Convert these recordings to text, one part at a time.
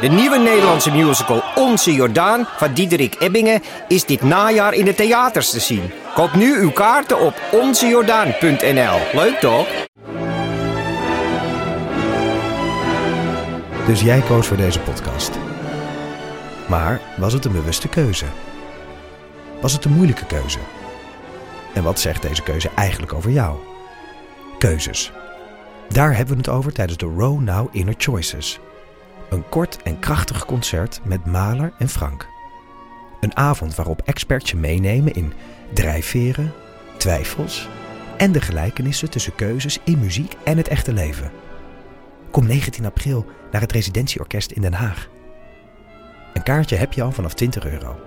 De nieuwe Nederlandse musical Onze Jordaan van Diederik Ebbingen is dit najaar in de theaters te zien. Koop nu uw kaarten op onzejordaan.nl. Leuk toch? Dus jij koos voor deze podcast. Maar was het een bewuste keuze? Was het een moeilijke keuze? En wat zegt deze keuze eigenlijk over jou? Keuzes. Daar hebben we het over tijdens de Row Now Inner Choices. Een kort en krachtig concert met Maler en Frank. Een avond waarop experts je meenemen in drijfveren, twijfels en de gelijkenissen tussen keuzes in muziek en het echte leven. Kom 19 april naar het Residentieorkest in Den Haag. Een kaartje heb je al vanaf 20 euro.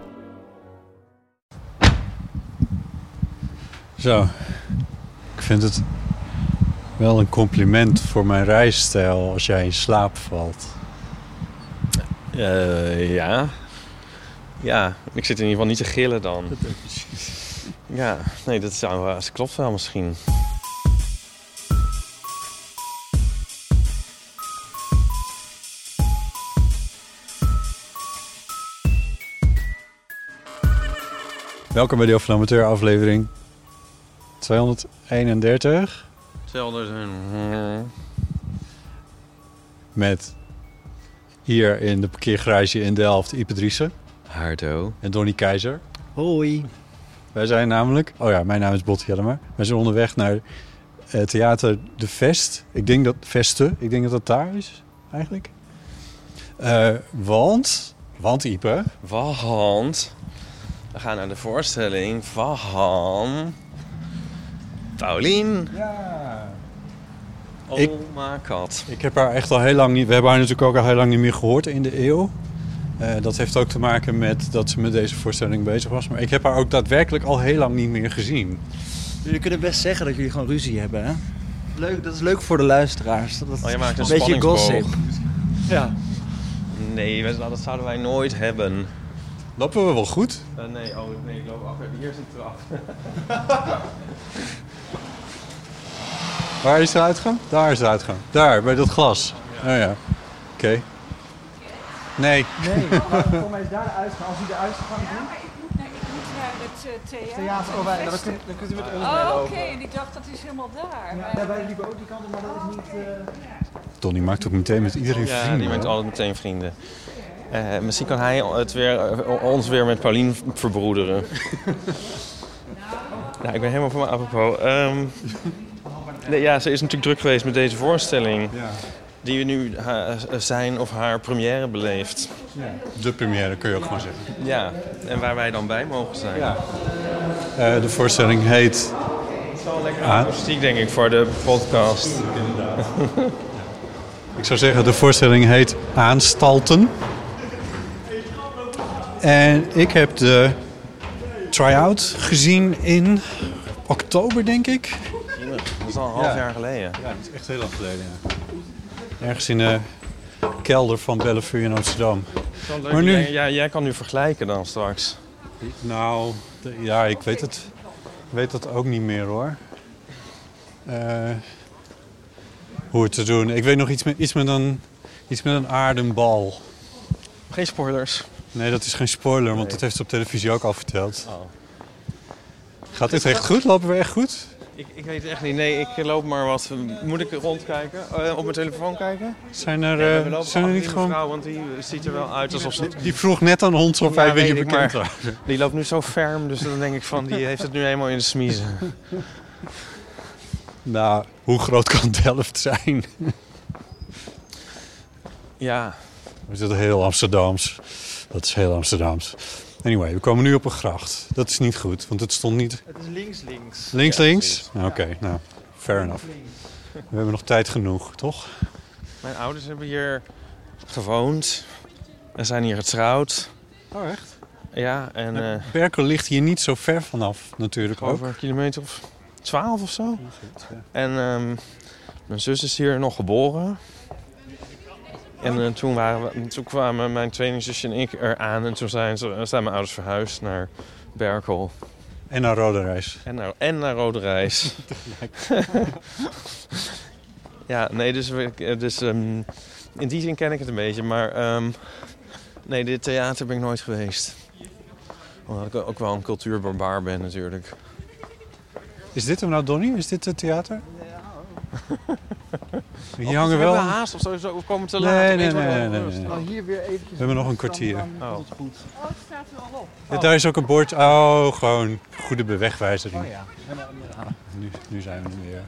Zo. Ik vind het wel een compliment voor mijn reisstijl als jij in slaap valt. Eh, ja. Ja, ik zit in ieder geval niet te gillen dan. Ja, nee, dat zou, uh, dat klopt wel misschien. Welkom bij de van Amateur aflevering 231 Hetzelfde. met hier in de parkeergarage in Delft Ipe Driessen Hardo. en Donny Keizer. Hoi. Wij zijn namelijk, oh ja, mijn naam is Botte Jellemer. Wij zijn onderweg naar eh, Theater De Vest. Ik denk dat Veste, ik denk dat dat daar is eigenlijk. Eh, want, want Ipe, Want we gaan naar de voorstelling van Paulien. Ja. Oh Ik- my god. Ik heb haar echt al heel lang niet. We hebben haar natuurlijk ook al heel lang niet meer gehoord in de eeuw. Eh, dat heeft ook te maken met dat ze met deze voorstelling bezig was. Maar ik heb haar ook daadwerkelijk al heel lang niet meer gezien. Jullie kunnen best zeggen dat jullie gewoon ruzie hebben, hè? Leuk, dat is leuk voor de luisteraars. Dat is Oh, je maakt een beetje gossip. Ja. Nee, we- dat zouden wij nooit hebben. Lopen we wel goed? Eh, nee, oh nee, ik loop achter. Hier is een trap. Waar is de uitgang? Daar is de uitgang. Daar, bij dat glas. Oh ja. Oké. Nee. Nee, kom eens daar de uitgang. Als u de uitgang Ja, maar ik moet naar, ik moet naar het eh, theater. theater, oh, wij, dan, kunt, dan kunt u met ons Oh, oké. En ik dacht, dat is helemaal daar. Ja, Maar- ja, wij liepen ook die kant op, maar dat is niet... eh, Donnie maakt ook meteen met iedereen Ja, vrienden. die maakt altijd meteen vrienden. Eh, misschien kan hij het weer, ons weer met Paulien verbroederen. nou, ik ben helemaal van me apropos. Ehm, nee, ja, ze is natuurlijk druk geweest met deze voorstelling. Ja. Die we nu zijn of haar première beleeft. De première kun je ook gewoon zeggen. Ja, en waar wij dan bij mogen zijn. Ja. Eh, de voorstelling heet Het is wel lekker Ah. akoestiek, denk ik, voor de podcast. Ik zou zeggen, de voorstelling heet Aanstalten. En ik heb de try-out gezien in oktober, denk ik. Dat is al een half Ja. jaar geleden. Ja, dat is echt heel lang geleden. Ergens in de kelder van Bellevue in Amsterdam. Maar nu- Jij, jij, kan nu vergelijken dan straks. Nou, ja, ik weet het, ik weet dat ook niet meer hoor. Eh, hoe het te doen. Ik weet nog iets met, iets met, een, iets met een aardenbal. Geen spoilers. Nee, dat is geen spoiler, want dat heeft ze op televisie ook al verteld. Oh. Gaat dit echt goed? Lopen we echt goed? Ik, ik weet het echt niet. Nee, ik loop maar wat. Moet ik rondkijken? Eh, op mijn telefoon kijken? Zijn er, Nee, eh, we lopen zijn er niet die gewoon... mevrouw, want die ziet er wel uit alsof ze... Die vroeg net aan ons of Ja, beetje weet ik, bekend maar- waren. Die loopt nu zo ferm, dus dan denk ik van, die heeft het nu helemaal in de smiezen. Nou, hoe groot kan Delft zijn? Ja, We zitten heel Amsterdams. Dat is heel Amsterdams. Anyway, we komen nu op een gracht. Dat is niet goed, want het stond niet Het is links, links. links, Ja, links. Oké, nou, fair enough. We hebben nog tijd genoeg, toch? mijn ouders hebben hier gewoond. En zijn hier getrouwd. Oh, echt? Ja, en eh, Berkel ligt hier niet zo ver vanaf, natuurlijk ook. over een kilometer of twaalf of zo. En ehm, mijn zus is hier nog geboren. En eh, toen, waren we, toen kwamen mijn tweelingzusje en ik eraan. En toen zijn, ze, zijn mijn ouders verhuisd naar Berkel. En naar Rode Reis. En naar, en naar Rode Reis. ja, nee, dus, we, dus ehm, in die zin ken ik het een beetje. Maar ehm, nee, dit theater ben ik nooit geweest. Omdat ik ook wel een cultuurbarbaar ben natuurlijk. Is dit hem nou, Donnie? Is dit het theater? Hier hangen Hebben wel... we haast of sowieso we komen te Nee, laat? nee, nee, nee, nee. Oh, hier weer eventjes. We hebben nog een kwartier. Oh. goed. Oh, het staat er al op. Ja, daar is ook een bord. Oh, gewoon goede bewegwijzering. Oh ja. Nu, nu zijn we er weer.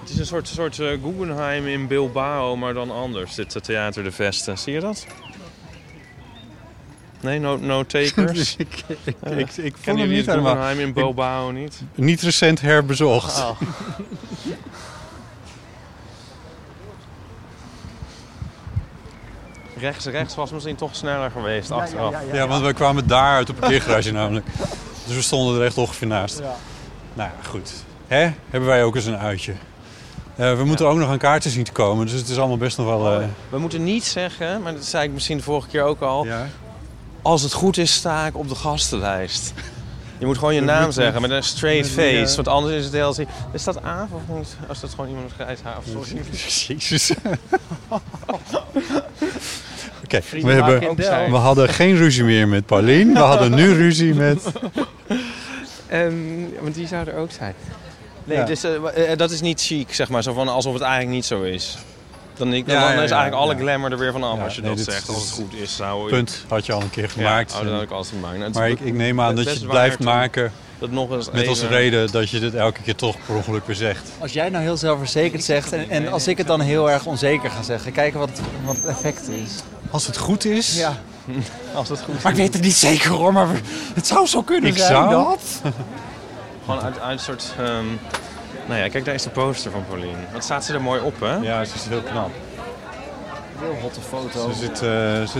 Het is een soort, soort eh, Guggenheim in Bilbao, maar dan anders. Dit eh, Theater de Vesten. Zie je dat? Nee, no, no takers? ik, ik, ik, ik vond hem niet het helemaal... Guggenheim in Bilbao niet? Niet recent herbezocht. Oh. rechts, rechts was misschien toch sneller geweest achteraf. ja, ja, Ja, want we kwamen daar uit de parkeergarage namelijk. Dus we stonden er echt ongeveer naast. Ja. Nou ja, goed. Hè? Hebben wij ook eens een uitje. Eh, we moeten ook nog aan kaarten zien te komen, dus het is allemaal best nog wel... eh, We moeten niet zeggen, maar dat zei ik misschien de vorige keer ook al. ja. Als het goed is, sta ik op de gastenlijst. Je moet gewoon je naam zeggen met een straight met die, face. eh, Want anders is het heel... Is dat Aaf of niet? Als dat gewoon iemand grijs haar of sorry. Jezus. Oké, we, hebben, we hadden geen ruzie meer met Paulien. We hadden nu ruzie met... En, want die zou er ook zijn. Nee, Ja. dus eh, eh, dat is niet chic, zeg maar. Zo van, alsof het eigenlijk niet zo is. Dan, ik, dan, Ja, dan ja, is ja, eigenlijk alle ja. glamour er weer van af Ja, als je nee, dat dit zegt. is- Als het goed is, zou Punt had je al een keer Ja, gemaakt. oh, dat had ik altijd gemaakt. Nou, maar ik, ik neem aan dat je het blijft maken dat nog eens met als even- reden dat je dit elke keer toch per ongeluk weer zegt. Als jij nou heel zelfverzekerd zegt en, en als ik het dan heel erg onzeker ga zeggen, kijken wat, wat het effect is. Als het goed is, Ja. Als het goed is. Maar ik weet het niet zeker hoor, maar het zou zo kunnen Ik zijn zou- dat. Gewoon uit, uit een soort... ehm, nou ja, kijk, daar is de poster van Pauline. Wat staat ze er mooi op, hè? ja, ze is heel knap. Heel hotte foto. Ze zit, eh,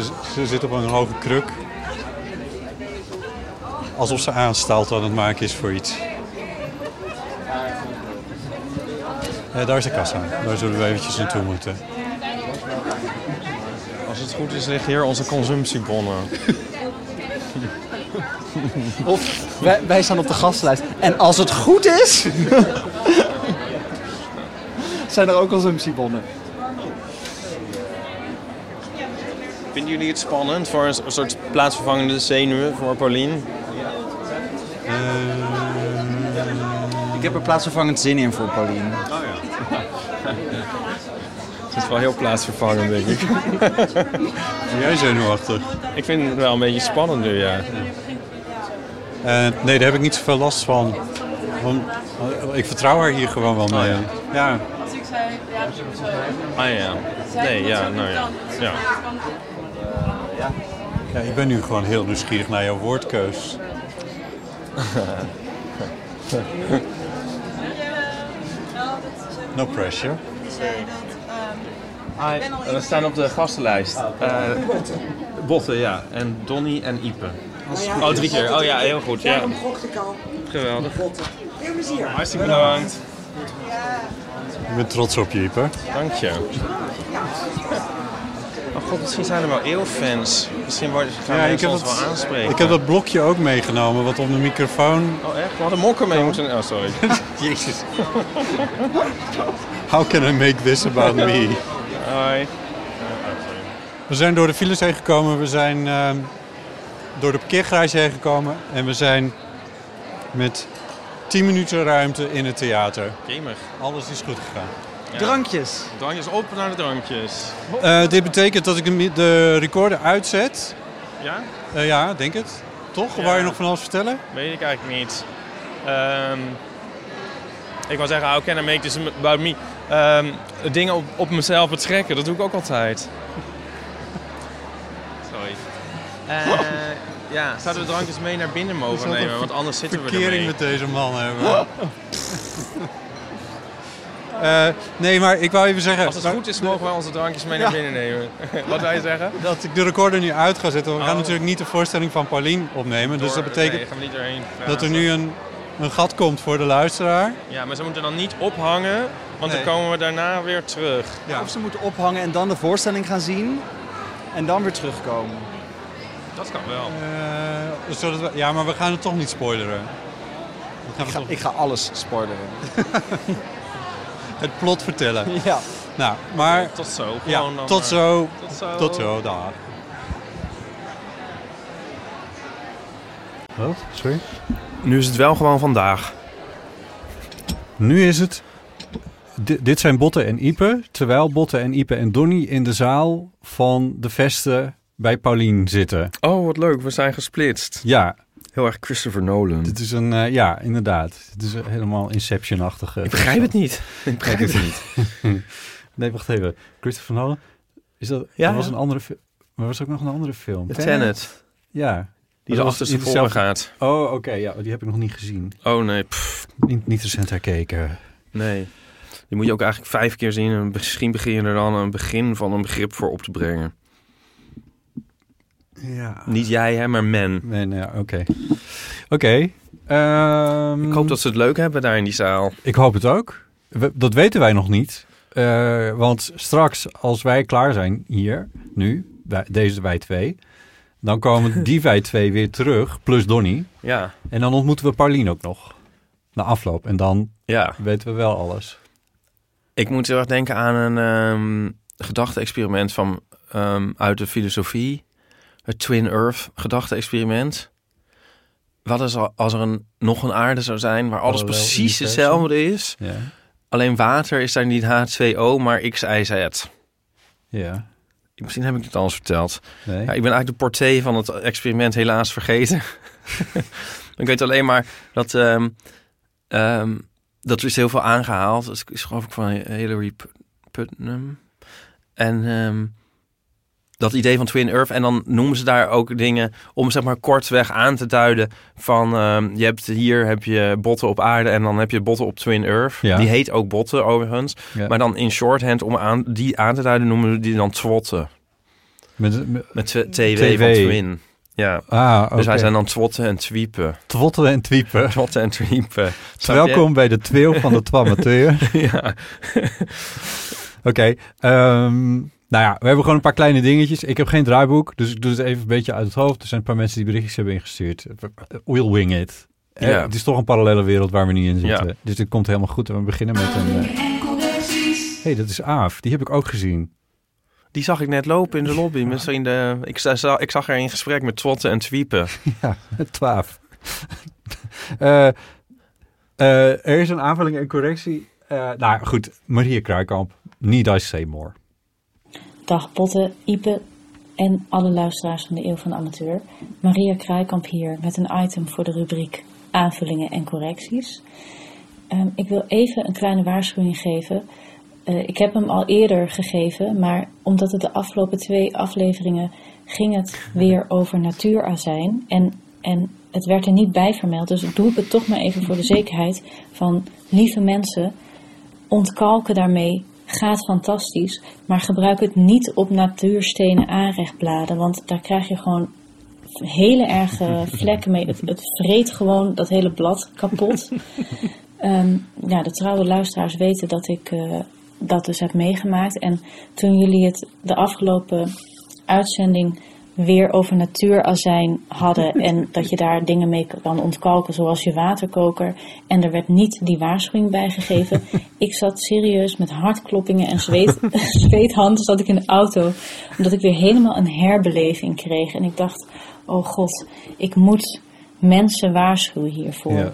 ze, ze zit op een hoge kruk. Alsof ze aanstaalt aan het maken is voor iets. Eh, daar is de kassa. Daar zullen we eventjes naartoe moeten. Als het goed is, liggen hier onze consumptiebonnen. Of wij, wij staan op de gastlijst. En als het goed is, zijn er ook consumptiebonnen. Vinden jullie het spannend voor een soort plaatsvervangende zenuwen voor Pauline? Ik heb er plaatsvervangend zin in voor Paulien. Het is wel heel plaatsvervangend, denk ik. Ben jij zenuwachtig? ik vind het wel een beetje spannend nu, ja. Eh, nee, daar heb ik niet zoveel last van. Want, eh, ik vertrouw haar hier gewoon wel mee. ja. ja. Als ik zei, ja. Ah ja. Nee, ja, nou ja. ja. Ja, ik ben nu gewoon heel nieuwsgierig naar jouw woordkeus. No pressure. We staan op de gastenlijst. Uh, Botten, ja. En Donny en Ipe. Oh, drie keer. Oh ja, heel goed. Ja. Daarom gokte ik al. Geweldig. Veel plezier. Hartstikke bedankt. Ik ben trots op je, Ieper. Dank je. Oh god, misschien zijn er wel eeuwfans. Misschien worden, gaan Ja, ik mensen heb ons het- wel aanspreken. Ik heb dat blokje ook meegenomen, wat op de microfoon... Oh echt? We hadden mokken mee moeten... Oh, sorry. Jezus. How can I make this about me? Hoi. We zijn door de files heen gekomen, we zijn ehm, door de parkeergarage heen gekomen en we zijn met 10 minuten ruimte in het theater. Gamer. Alles is goed gegaan. Ja. Drankjes. Drankjes op naar de drankjes. Eh, dit betekent dat ik de, de recorder uitzet. Ja? Eh, ja, denk het. Toch? Ja. Wou je nog van alles vertellen? Weet ik eigenlijk niet. Ehm, ik wou zeggen, how can I make this about me? Ehm, dingen op, op mezelf betrekken, dat doe ik ook altijd. Sorry. Eh, ja, zouden we drankjes mee naar binnen mogen nemen? Want anders zitten we Verkering ermee. met deze man hebben. Eh, nee, maar ik wou even zeggen... Als het goed is, mogen wij onze drankjes mee naar binnen nemen. Wat wij zeggen? Dat ik de recorder nu uit ga zetten. We gaan Oh. natuurlijk niet de voorstelling van Paulien opnemen. dus dat betekent nee, gaan we niet doorheen dat er nu een, een gat komt voor de luisteraar. Ja, maar ze moeten dan niet ophangen, want Nee. dan komen we daarna weer terug. Ja. Of ze moeten ophangen en dan de voorstelling gaan zien. En dan weer terugkomen. Dat kan wel. Eh, zodat we, ja, maar we gaan het toch niet spoileren. We gaan Ik ga, toch ik ga alles spoileren. het plot vertellen. Ja. Nou, maar... Tot zo. Ja, Gewoon dan, tot zo. Tot zo. Tot zo, daar. Wat? Sorry? Nu is het wel gewoon vandaag. Nu is het... Di- dit zijn Botte en Ipe. Terwijl Botte en Ipe en Donny in de zaal van de vesten bij Paulien zitten. Oh, wat leuk. We zijn gesplitst. Ja, Heel erg Christopher Nolan. dit is een... eh, ja, inderdaad. Het is een helemaal Inception-achtige... Ik begrijp het niet. Ik begrijp het niet. Nee, wacht even. Christopher Nolan? Is dat... Ja, dat was ja. een andere film. Maar was ook nog een andere film. The Tenet. Ja. Die dat was achter in zijn voren dezelfde- gaat. Oh, oké. ja, die heb ik nog niet gezien. Oh nee, pff, Niet, niet recent herkeken. nee. Die moet je ook eigenlijk vijf keer zien. En misschien begin je er dan een begin van een begrip voor op te brengen. Ja. Niet jij, hè, maar men. Nee, nee, ja, oké. Oké. ehm, Ik hoop dat ze het leuk hebben daar in die zaal. Ik hoop het ook. We- dat weten wij nog niet. Eh, want straks, als wij klaar zijn hier, nu, deze wij twee... dan komen die wij twee weer terug, plus Donny. Ja, En dan ontmoeten we Paulien ook nog. Na afloop. En dan ja. weten we wel alles. Ik moet heel erg denken aan een ehm gedachte-experiment van, ehm, uit de filosofie. Het Twin Earth gedachte-experiment. Wat is al- als er een, nog een aarde zou zijn waar alles Parallel precies hetzelfde is? Ja. Alleen water is daar niet H2O, maar X, Y, Z. Ja. Misschien heb ik het al eens verteld. Nee. Ja, ik ben eigenlijk de porté van het experiment helaas vergeten. ik weet alleen maar dat... ehm, dat er is heel veel aangehaald. Dat is geloof ik van Hillary Putnam. En ehm, dat idee van Twin Earth. En dan noemen ze daar ook dingen om zeg maar kortweg aan te duiden van... ehm, je hebt hier heb je botten op aarde en dan heb je botten op Twin Earth. Ja. Die heet ook botten overigens. Ja. Maar dan in shorthand om aan, die aan te duiden noemen we die dan twotten. Met, met- Met tw- TW TW. van Twin. Ja. ah. Dus wij zijn dan twotten en twiepen. Twottelen en twiepen. Twotten en twiepen. Welkom bij de tweel van de Twamateur. ja. Oké, ehm, nou ja, we hebben gewoon een paar kleine dingetjes. Ik heb geen draaiboek, dus ik doe het even een beetje uit het hoofd. Er zijn een paar mensen die berichtjes hebben ingestuurd. We'll wing it. Eh, Ja. Het is toch een parallele wereld waar we niet in zitten. Ja. Dus dit komt helemaal goed. En we beginnen met een... eh, hey, dat is Aaf. Die heb ik ook gezien. Die zag ik net lopen in de lobby. Misschien de, ik, za- ik zag haar in gesprek met twotten en twiepen. Ja, twaaf. Eh, eh, er is een aanvulling en correctie. Eh, nou goed, Maria Kruikamp. Need I say more? Dag Botte, Ipe en alle luisteraars van de Eeuw van de Amateur. Maria Kruikamp hier met een item voor de rubriek aanvullingen en correcties. Ehm, ik wil even een kleine waarschuwing geven. Eh, ik heb hem al eerder gegeven, maar omdat het de afgelopen twee afleveringen ging het weer over natuurazijn. En, en het werd er niet bij vermeld, dus ik doe het toch maar even voor de zekerheid van lieve mensen ontkalken daarmee gaat fantastisch, maar gebruik het niet op natuurstenen aanrechtbladen, want daar krijg je gewoon hele erge vlekken mee. Het, het vreet gewoon dat hele blad kapot. Ehm, ja, de trouwe luisteraars weten dat ik eh, dat dus heb meegemaakt. En toen jullie het de afgelopen uitzending weer over natuurazijn hadden en dat je daar dingen mee kan ontkalken, zoals je waterkoker. En er werd niet die waarschuwing bijgegeven. Ik zat serieus met hartkloppingen en zweet, zweethanden zat ik in de auto, omdat ik weer helemaal een herbeleving kreeg. En ik dacht, oh god, ik moet mensen waarschuwen hiervoor. Ja.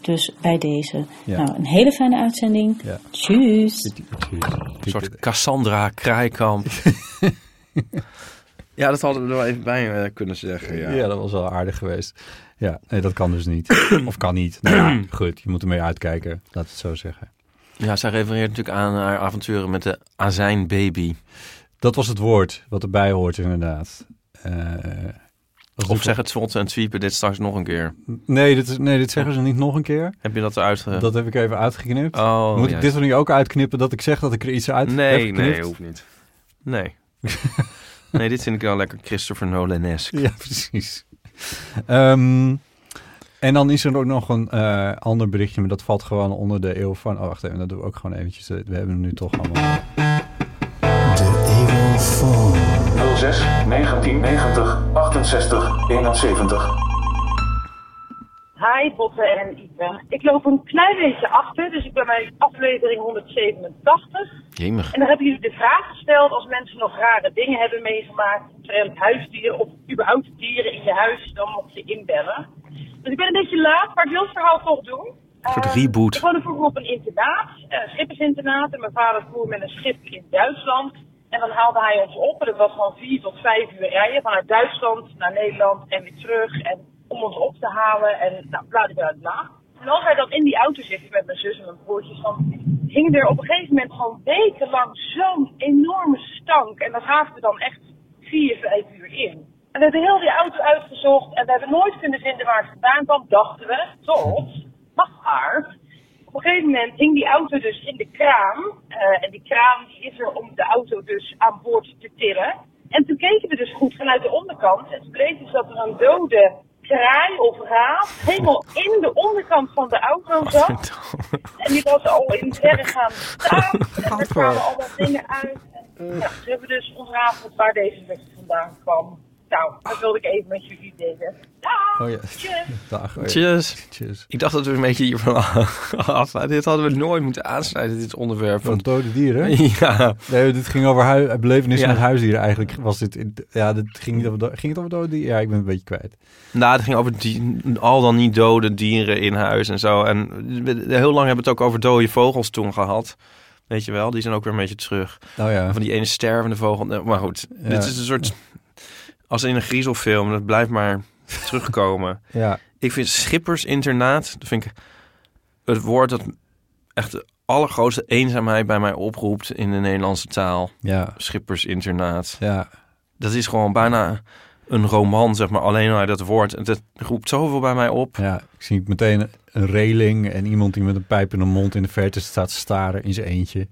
Dus bij deze. Ja. Nou, een hele fijne uitzending. Ja. Tjus. Een soort Cassandra Kraaikamp. ja, dat hadden we er wel even bij eh, kunnen zeggen. Ja. Ja. dat was wel aardig geweest. Ja, nee, dat kan dus niet. of kan niet. Nou ja, goed, je moet ermee uitkijken. Laat het zo zeggen. ja, zij refereert natuurlijk aan haar avonturen met de azijnbaby. Dat was het woord wat erbij hoort, inderdaad. Eh, Of zeg het twotten en twiepen dit straks nog een keer. Nee dit, is- nee, dit zeggen ze niet nog een keer. Heb je dat eruit... ge- Dat heb ik even uitgeknipt. Oh, Moet ik dit er nu ook uitknippen dat ik zeg dat ik er iets uit heb Nee, geknipt? nee, hoeft niet. Nee. nee, dit vind ik wel lekker Christopher Nolan-esque. Ja, precies. Ehm, en dan is er ook nog een eh, ander berichtje, maar dat valt gewoon onder de eeuw van... Oh, wacht even, dat doen we ook gewoon eventjes. We hebben hem nu toch allemaal. De Eeuw van... 06 1990 68 71. Hi Botte en Ipe. Ik loop een klein beetje achter, dus ik ben bij aflevering 187. Jemig. En daar hebben jullie de vraag gesteld als mensen nog rare dingen hebben meegemaakt omtrent huisdieren of überhaupt dieren in je huis, dan mocht je inbellen. Dus ik ben een beetje laat, maar ik wil het verhaal toch doen. Een soort Eh, reboot. Ik woonde vroeger op een internaat, eh, een schippersinternaat. En mijn vader voer met een schip in Duitsland. En dan haalde hij ons op. En dat was gewoon vier tot vijf uur rijden. Vanuit Duitsland naar Nederland en weer terug. En om ons op te halen. En nou, bla bla bla. En als wij dan in die auto zitten met mijn zus en mijn broertjes, dan hing er op een gegeven moment gewoon wekenlang zo'n enorme stank. En dat we dan echt vier, vijf uur in. En we hebben heel die auto uitgezocht en we hebben nooit kunnen vinden waar het vandaan kwam, dachten we. Tot, maar, op een gegeven moment hing die auto dus in de kraan. eh, en die kraan die is er om de auto dus aan boord te tillen. En toen keken we dus goed vanuit de onderkant. En toen bleek dus dat er een dode kraai of raaf helemaal in de onderkant van de auto zat. En die was al in verre gaan staan. En er kwamen allemaal dingen uit. En, ja, toen hebben dus ontrafeld waar deze weg vandaan kwam. Nou, dat wilde ik even met jullie delen. Dag! Oh ja. Tjus. Dag. oh ja. Cheers. Cheers. Ik dacht dat we een beetje hiervan af Dit hadden we nooit moeten aansnijden, dit onderwerp. Van dode dieren? ja, Nee, dit ging over hui- belevenissen Ja. met huisdieren. Eigenlijk was dit... In, ja, dit ging, niet over, do- ging het over dode dieren? Ja, ik ben een beetje kwijt. nou, het ging over die, al dan niet dode dieren in huis en zo. En heel lang hebben we het ook over dode vogels toen gehad. Weet je wel, die zijn ook weer een beetje terug. Nou ja. Van die ene stervende vogel. Maar goed, Ja. dit is een soort... Als in een griezelfilm, dat blijft maar terugkomen. Ja. Ik vind schippersinternaat, dat vind ik het woord dat echt de allergrootste eenzaamheid bij mij oproept in de Nederlandse taal. Ja. Schippersinternaat. Ja. Dat is gewoon bijna een roman, zeg maar, alleen al dat woord. Dat roept zoveel bij mij op. Ja. Ik zie meteen een reling en iemand die met een pijp in de mond in de verte staat staren in zijn eentje.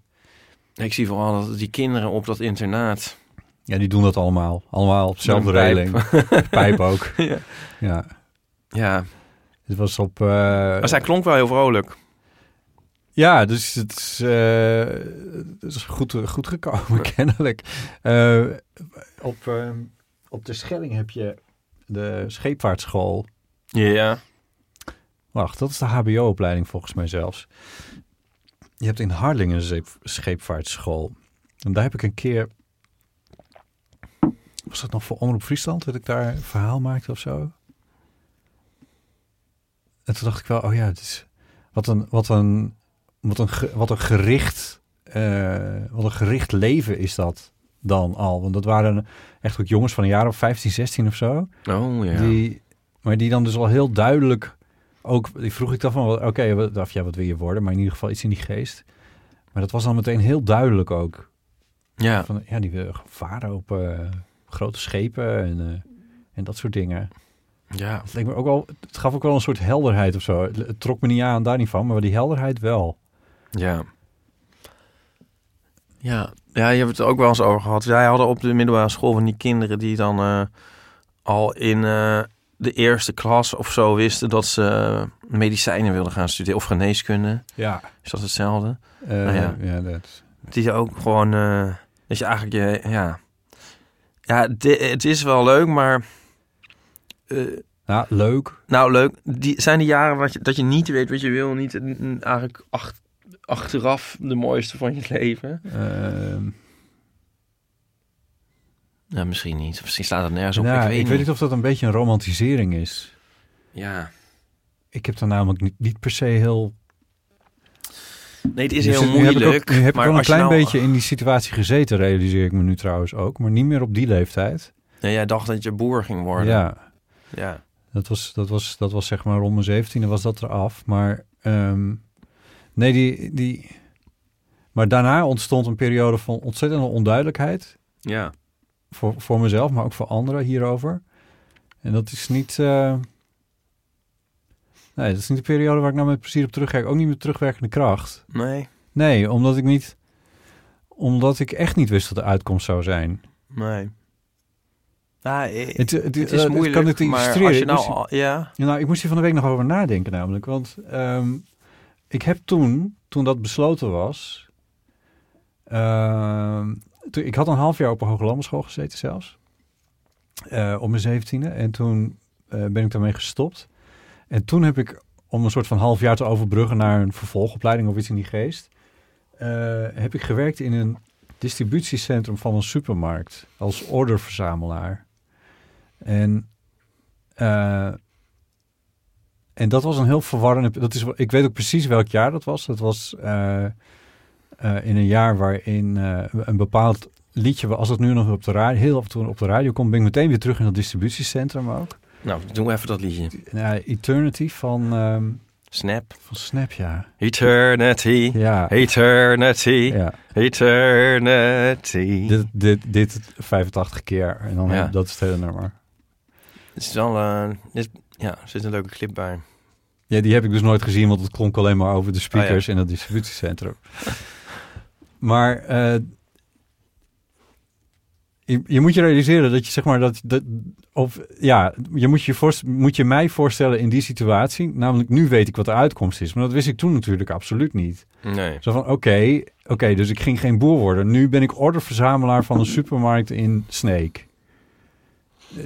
Ik zie vooral dat die kinderen op dat internaat. Ja, die doen dat allemaal. Allemaal op dezelfde reling. pijp. Ook. Ja. Ja. Ja, Het was op... eh, maar zij klonk wel heel vrolijk. Ja, dus het is, eh, het is goed, goed gekomen, kennelijk. Eh, op, eh, op de Schelling heb je de scheepvaartschool. Ja, Wacht, dat is de HBO-opleiding volgens mij zelfs. Je hebt in Harlingen een scheepvaartschool. En daar heb ik een keer... Was dat nog voor Omroep Friesland? Dat ik daar een verhaal maakte of zo? En toen dacht ik wel, oh ja, het is... Wat een, wat een, wat een, wat een gericht... eh, wat een gericht leven is dat dan al. Want dat waren echt ook jongens van een jaar of 15, 16 of zo. oh ja. Die, maar die dan dus al heel duidelijk ook, die vroeg ik dan van, oké, wat of ja, wat wil je worden? Maar in ieder geval iets in die geest. Maar dat was dan meteen heel duidelijk ook. Ja, Van, ja, die willen varen op eh, grote schepen en, eh, en dat soort dingen. ja. Het, leek me ook wel, het gaf ook wel een soort helderheid of zo. Het, het trok me niet aan, daar niet van, maar die helderheid wel. Ja. Ja, ja, je hebt het ook wel eens over gehad. Wij hadden op de middelbare school van die kinderen die dan eh, al in eh, de eerste klas of zo wisten dat ze medicijnen wilden gaan studeren of geneeskunde. Ja. Is dat hetzelfde? Uh, Nou ja. ja. dat. Die ook gewoon, dat je eigenlijk je, ja, ja, het is wel leuk, maar eh, Ja, leuk. nou leuk. Die zijn die jaren wat je, dat je niet weet wat je wil, niet eigenlijk ach- achteraf de mooiste van je leven. Ehm, Ja, misschien niet. Misschien staat het nergens op. nou, ik weet, ik weet niet of dat een beetje een romantisering is. Ja. Ik heb daar namelijk niet, niet per se heel Nee, het is Nu heel nu heb ik ook- moeilijk. Nu heb ik wel een klein nou- beetje in die situatie gezeten, realiseer ik me nu trouwens ook. Maar niet meer op die leeftijd. Nee, jij dacht dat je boer ging worden. Ja, Ja. dat was, dat, was, dat was zeg maar rond mijn zeventiende was dat eraf. Maar ehm, nee, die, die... Maar daarna ontstond een periode van ontzettende onduidelijkheid. Ja. Voor, voor mezelf, maar ook voor anderen hierover. En dat is niet... eh, Nee, dat is niet de periode waar ik nou met plezier op terugkijk. Ook niet met terugwerkende kracht. Nee. Nee, omdat ik niet... Omdat ik echt niet wist wat de uitkomst zou zijn. Nee. Nou, Het, het, het het is kan moeilijk, ik maar illustreren. als je Ik nou... moest- al- Ja. Nou, ik moest hier van de week nog over nadenken namelijk. Want ehm, ik heb toen, toen dat besloten was... ehm, toen, ik had een half jaar op een hoge landbouwschool gezeten zelfs. eh, op mijn zeventiende. En toen eh, ben ik daarmee gestopt. En toen heb ik, om een soort van half jaar te overbruggen naar een vervolgopleiding of iets in die geest, eh, heb ik gewerkt in een distributiecentrum van een supermarkt als orderverzamelaar. En, eh, en dat was een heel verwarrende. Dat is, ik weet ook precies welk jaar dat was. Dat was eh, in een jaar waarin een bepaald liedje, als het nu nog op de radio, heel af en op de radio komt, ben ik meteen weer terug in dat distributiecentrum ook. Nou, doe even dat liedje. Ja, Eternity van, ehm, Snap. van Snap, ja. Eternity. Ja, Eternity. ja. Eternity. Dit, dit, dit 85 keer en dan Ja. dat is het hele nummer. Het is wel, eh, dit, ja, er zit een leuke clip bij. Ja, die heb ik dus nooit gezien, want het klonk alleen maar over de Oh, speakers in het distributiecentrum. maar eh, je, je moet je realiseren dat je zeg maar dat, dat of ja, je moet je voorst- moet je mij voorstellen in die situatie. Namelijk, nu weet ik wat de uitkomst is, maar dat wist ik toen natuurlijk absoluut niet. Nee. Zo van, oké, oké, dus ik ging geen boer worden. Nu ben ik orderverzamelaar van een supermarkt in Sneek.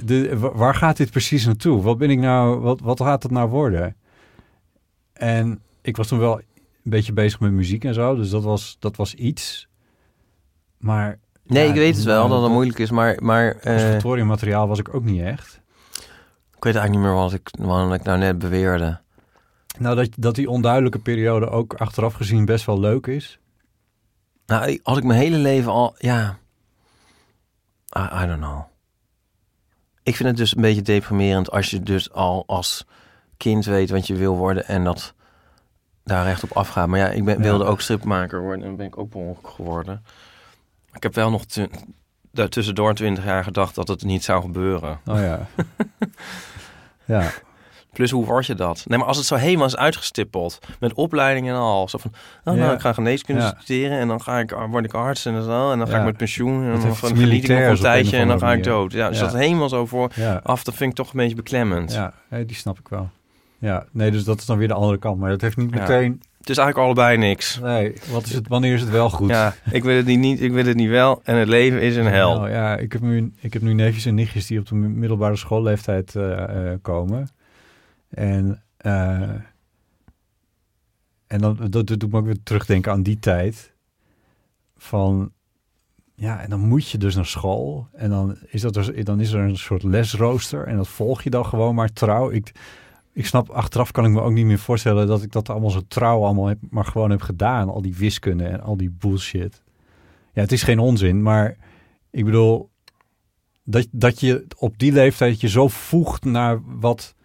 De, wa- waar gaat dit precies naartoe? Wat ben ik nou, wat, wat gaat het nou worden? En ik was toen wel een beetje bezig met muziek en zo, dus dat was, dat was iets. Maar Nee, Ja, ik weet het wel dat het moeilijk is, maar, maar eh, conservatoriummateriaal was ik ook niet echt. ik weet eigenlijk niet meer wat ik, wat ik nou net beweerde. Nou, dat, dat die onduidelijke periode ook achteraf gezien best wel leuk is. Nou, als ik mijn hele leven al, ja, I, I don't know. Ik vind het dus een beetje deprimerend als je dus al als kind weet wat je wil worden en dat daar recht op afgaat. Maar ja, ik ben, Ja. wilde ook stripmaker worden en ben ik ook per geworden. Ik heb wel nog tussendoor 20 jaar gedacht dat het niet zou gebeuren. Oh ja. ja. Plus, hoe word je dat? Nee, maar als het zo helemaal is uitgestippeld, met opleiding en al. Zo van, oh, nou, ik ga geneeskunde Ja. studeren en dan ga ik, word ik arts en zo. En dan ga Ja. ik met pensioen en dan geniet ik nog een tijdje en dan ga ik dood. Ja, dus dat helemaal zo voor ja. af, dat vind ik toch een beetje beklemmend. Ja, die snap ik wel. Ja, nee, dus dat is dan weer de andere kant. Maar dat heeft niet meteen... Het is eigenlijk allebei niks. Nee, wat is het, wanneer is het wel goed? Ja, ik wil het niet, niet, ik wil het niet wel en het leven is een hel. Nou, ja, ik heb, nu, ik heb nu neefjes en nichtjes die op de middelbare schoolleeftijd eh, eh, komen. En, eh, en dan, dat, dat doet me ook weer terugdenken aan die tijd. Van, ja, en dan moet je dus naar school. En dan is, dat dus, dan is er een soort lesrooster. En dat volg je dan gewoon maar trouw. Ik, ik snap, achteraf kan ik me ook niet meer voorstellen dat ik dat allemaal zo trouw allemaal heb, maar gewoon heb gedaan. Al die wiskunde en al die bullshit. Ja, het is geen onzin, maar ik bedoel, dat, dat je op die leeftijd je zo voegt naar wat,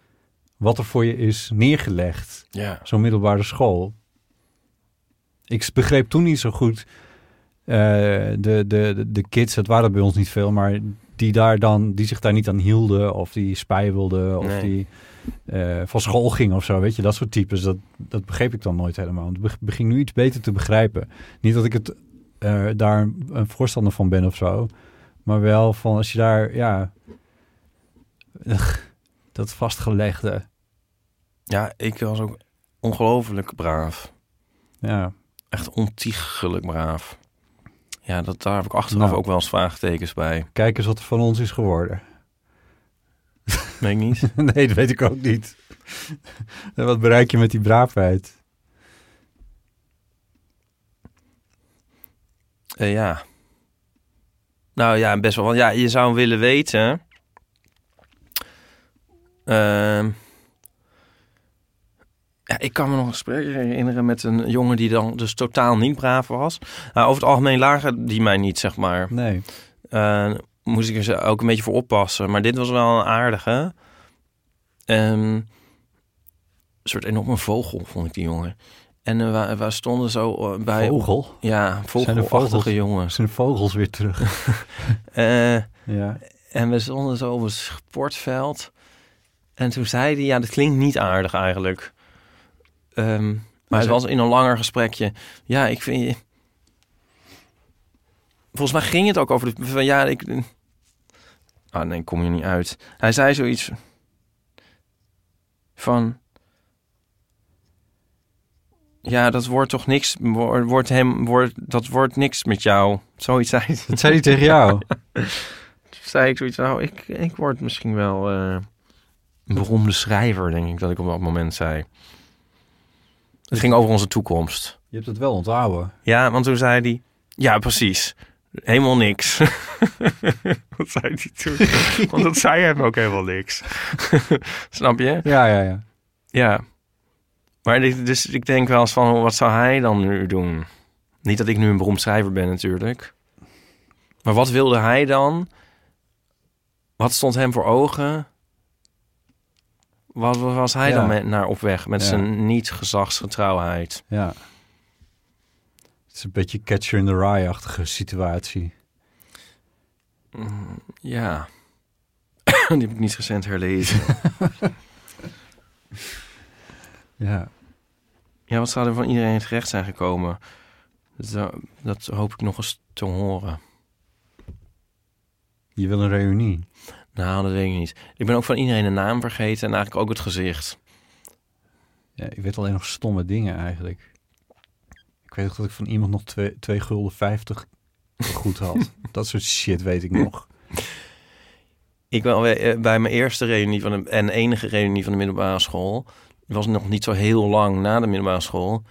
wat er voor je is neergelegd. Ja. Zo'n middelbare school. Ik begreep toen niet zo goed eh, de, de, de, kids, het waren bij ons niet veel, maar die, daar dan, die zich daar niet aan hielden of die spijbelden of Nee. die eh, van school gingen of zo, weet je, dat soort types. Dat, dat begreep ik dan nooit helemaal. Het be- beging nu iets beter te begrijpen. Niet dat ik het eh, daar een voorstander van ben of zo, maar wel van als je daar, ja, dat vastgelegde, ja, ik was ook ongelooflijk braaf. ja. Echt ontiegelijk braaf. Ja, dat, daar heb ik achteraf Nou. ook wel eens vraagtekens bij. Kijk eens wat er van ons is geworden. Weet ik niet. nee, dat weet ik ook niet. En wat bereik je met die braafheid? Eh, ja. Nou ja, best wel. Want ja, je zou willen weten. Ehm, ja, ik kan me nog een gesprek herinneren met een jongen die dan dus totaal niet braaf was. Nou, over het algemeen lagen die mij niet, zeg maar. Nee. Moest ik er ook een beetje voor oppassen. Maar dit was wel een aardige. Ehm, een soort enorme vogel, vond ik die jongen. En eh, we, we stonden zo eh, bij... Vogel? Ja, vogelachtige vogels? jongens. Zijn de vogels weer terug? Eh, ja. en we stonden zo op het sportveld. En toen zei hij, ja, dat klinkt niet aardig eigenlijk. Ehm, maar het was in een langer gesprekje. Ja, ik vind je... Volgens mij ging het ook over de... Van, ja, ik... Ah, nee, kom je niet uit. Hij zei zoiets van... Ja, dat wordt toch niks... Wordt, hem, wordt, dat wordt niks met jou. Zoiets zei hij. Dat zei hij tegen jou. Toen zei ik zoiets, nou, ik, ik word misschien wel... eh, Een beroemde schrijver, denk ik dat ik op dat moment zei. Het ging over onze toekomst. Je hebt het wel onthouden. Ja, want toen zei hij... Ja, precies. Helemaal niks. Wat zei hij toen? Want dat zei hem ook helemaal niks. Snap je? Ja, ja, ja. Ja. Maar dus ik denk wel eens van, wat zou hij dan nu doen? Niet dat ik nu een beroemd schrijver ben natuurlijk. Maar wat wilde hij dan? Wat stond hem voor ogen? Wat was hij Ja. dan met, naar op weg met Ja. zijn niet-gezagsgetrouwheid? Ja. Het is een beetje Catcher in the Rye-achtige situatie. Mm, Ja. Die heb ik niet recent herlezen. Ja. Ja, wat zou er van iedereen terecht zijn gekomen? Dat, dat hoop ik nog eens te horen. Je wil een reunie. Nou, dat weet ik niet. Ik ben ook van iedereen de naam vergeten en eigenlijk ook het gezicht. Ja, ik weet alleen nog stomme dingen eigenlijk. Ik weet dat ik van iemand nog twee, twee gulden 50 goed had. dat soort shit weet ik nog. Ik ben eh, bij mijn eerste reunie van de, en enige reunie van de middelbare school. Was nog niet zo heel lang na de middelbare school.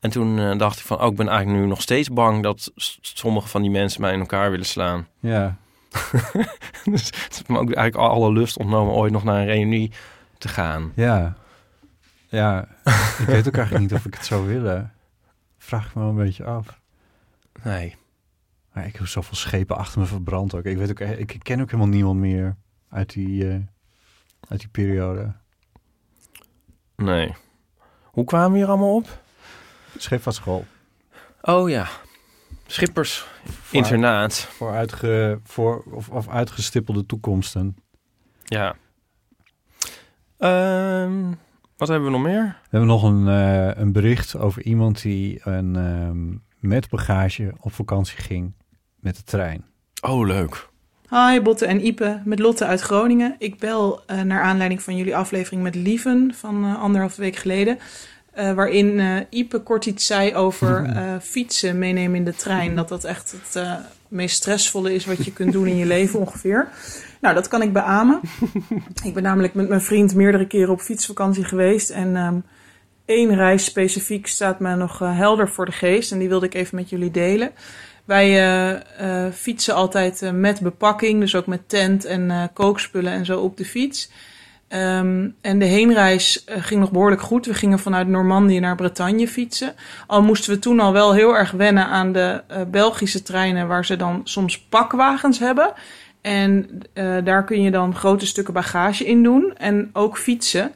En toen eh, dacht ik van, oh, ik ben eigenlijk nu nog steeds bang dat sommige van die mensen mij in elkaar willen slaan. Ja. dus het heeft me ook eigenlijk alle lust ontnomen ooit nog naar een reunie te gaan. Ja. Ja, ik weet ook eigenlijk niet of ik het zou willen. Vraag ik me wel een beetje af. Nee. Maar ik heb zoveel schepen achter me verbrand ook. Ik, weet ook, ik ken ook helemaal niemand meer uit die, eh, uit die periode. Nee. Hoe kwamen we hier allemaal op? Scheepvaartschool. Oh ja. Schippers internaat. Voor, uitge, voor of, of uitgestippelde toekomsten. Ja. Ehm, wat hebben we nog meer? We hebben nog een, eh, een bericht over iemand die een, ehm, met bagage op vakantie ging met de trein. Oh, leuk. Hi, Botte en Ipe, met Lotte uit Groningen. Ik bel eh, naar aanleiding van jullie aflevering met Lieven van eh, anderhalve week geleden. eh, waarin eh, Ipe kort iets zei over eh, fietsen meenemen in de trein. Dat dat echt het eh, meest stressvolle is wat je kunt doen in je leven ongeveer. Nou, dat kan ik beamen. ik ben namelijk met mijn vriend meerdere keren op fietsvakantie geweest. En ehm, één reis specifiek staat me nog eh, helder voor de geest. En die wilde ik even met jullie delen. Wij eh, eh, fietsen altijd met bepakking, dus ook met tent en kookspullen en zo op de fiets. Ehm, en de heenreis eh, ging nog behoorlijk goed. We gingen vanuit Normandië naar Bretagne fietsen. Al moesten we toen al wel heel erg wennen aan de eh, Belgische treinen, waar ze dan soms pakwagens hebben. En eh, daar kun je dan grote stukken bagage in doen en ook fietsen.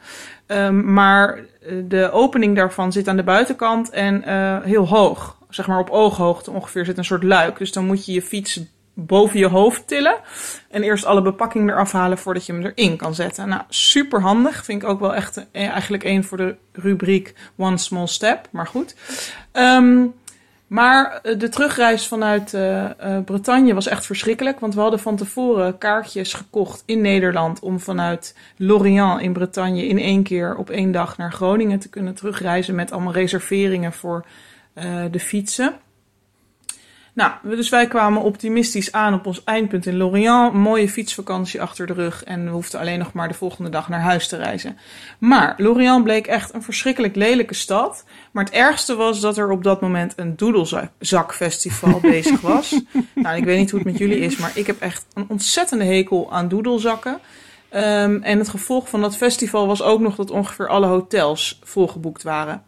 Ehm, maar de opening daarvan zit aan de buitenkant en heel hoog. Zeg maar op ooghoogte ongeveer zit een soort luik. Dus dan moet je je fiets boven je hoofd tillen. En eerst alle bepakking eraf halen voordat je hem erin kan zetten. Nou, super handig. Vind ik ook wel echt eh, eigenlijk één voor de rubriek One Small Step. Maar goed. Ehm, maar eh, de terugreis vanuit eh, Bretagne was echt verschrikkelijk. Want we hadden van tevoren kaartjes gekocht in Nederland. om vanuit Lorient in Bretagne in één keer op één dag naar Groningen te kunnen terugreizen. met allemaal reserveringen voor de fietsen. Nou, dus wij kwamen optimistisch aan op ons eindpunt in Lorient. Een mooie fietsvakantie achter de rug. En we hoefden alleen nog maar de volgende dag naar huis te reizen. Maar Lorient bleek echt een verschrikkelijk lelijke stad. Maar het ergste was dat er op dat moment een doedelzakfestival bezig was. Nou, ik weet niet hoe het met jullie is, maar ik heb echt een ontzettende hekel aan doedelzakken. Ehm, en het gevolg van dat festival was ook nog dat ongeveer alle hotels volgeboekt waren.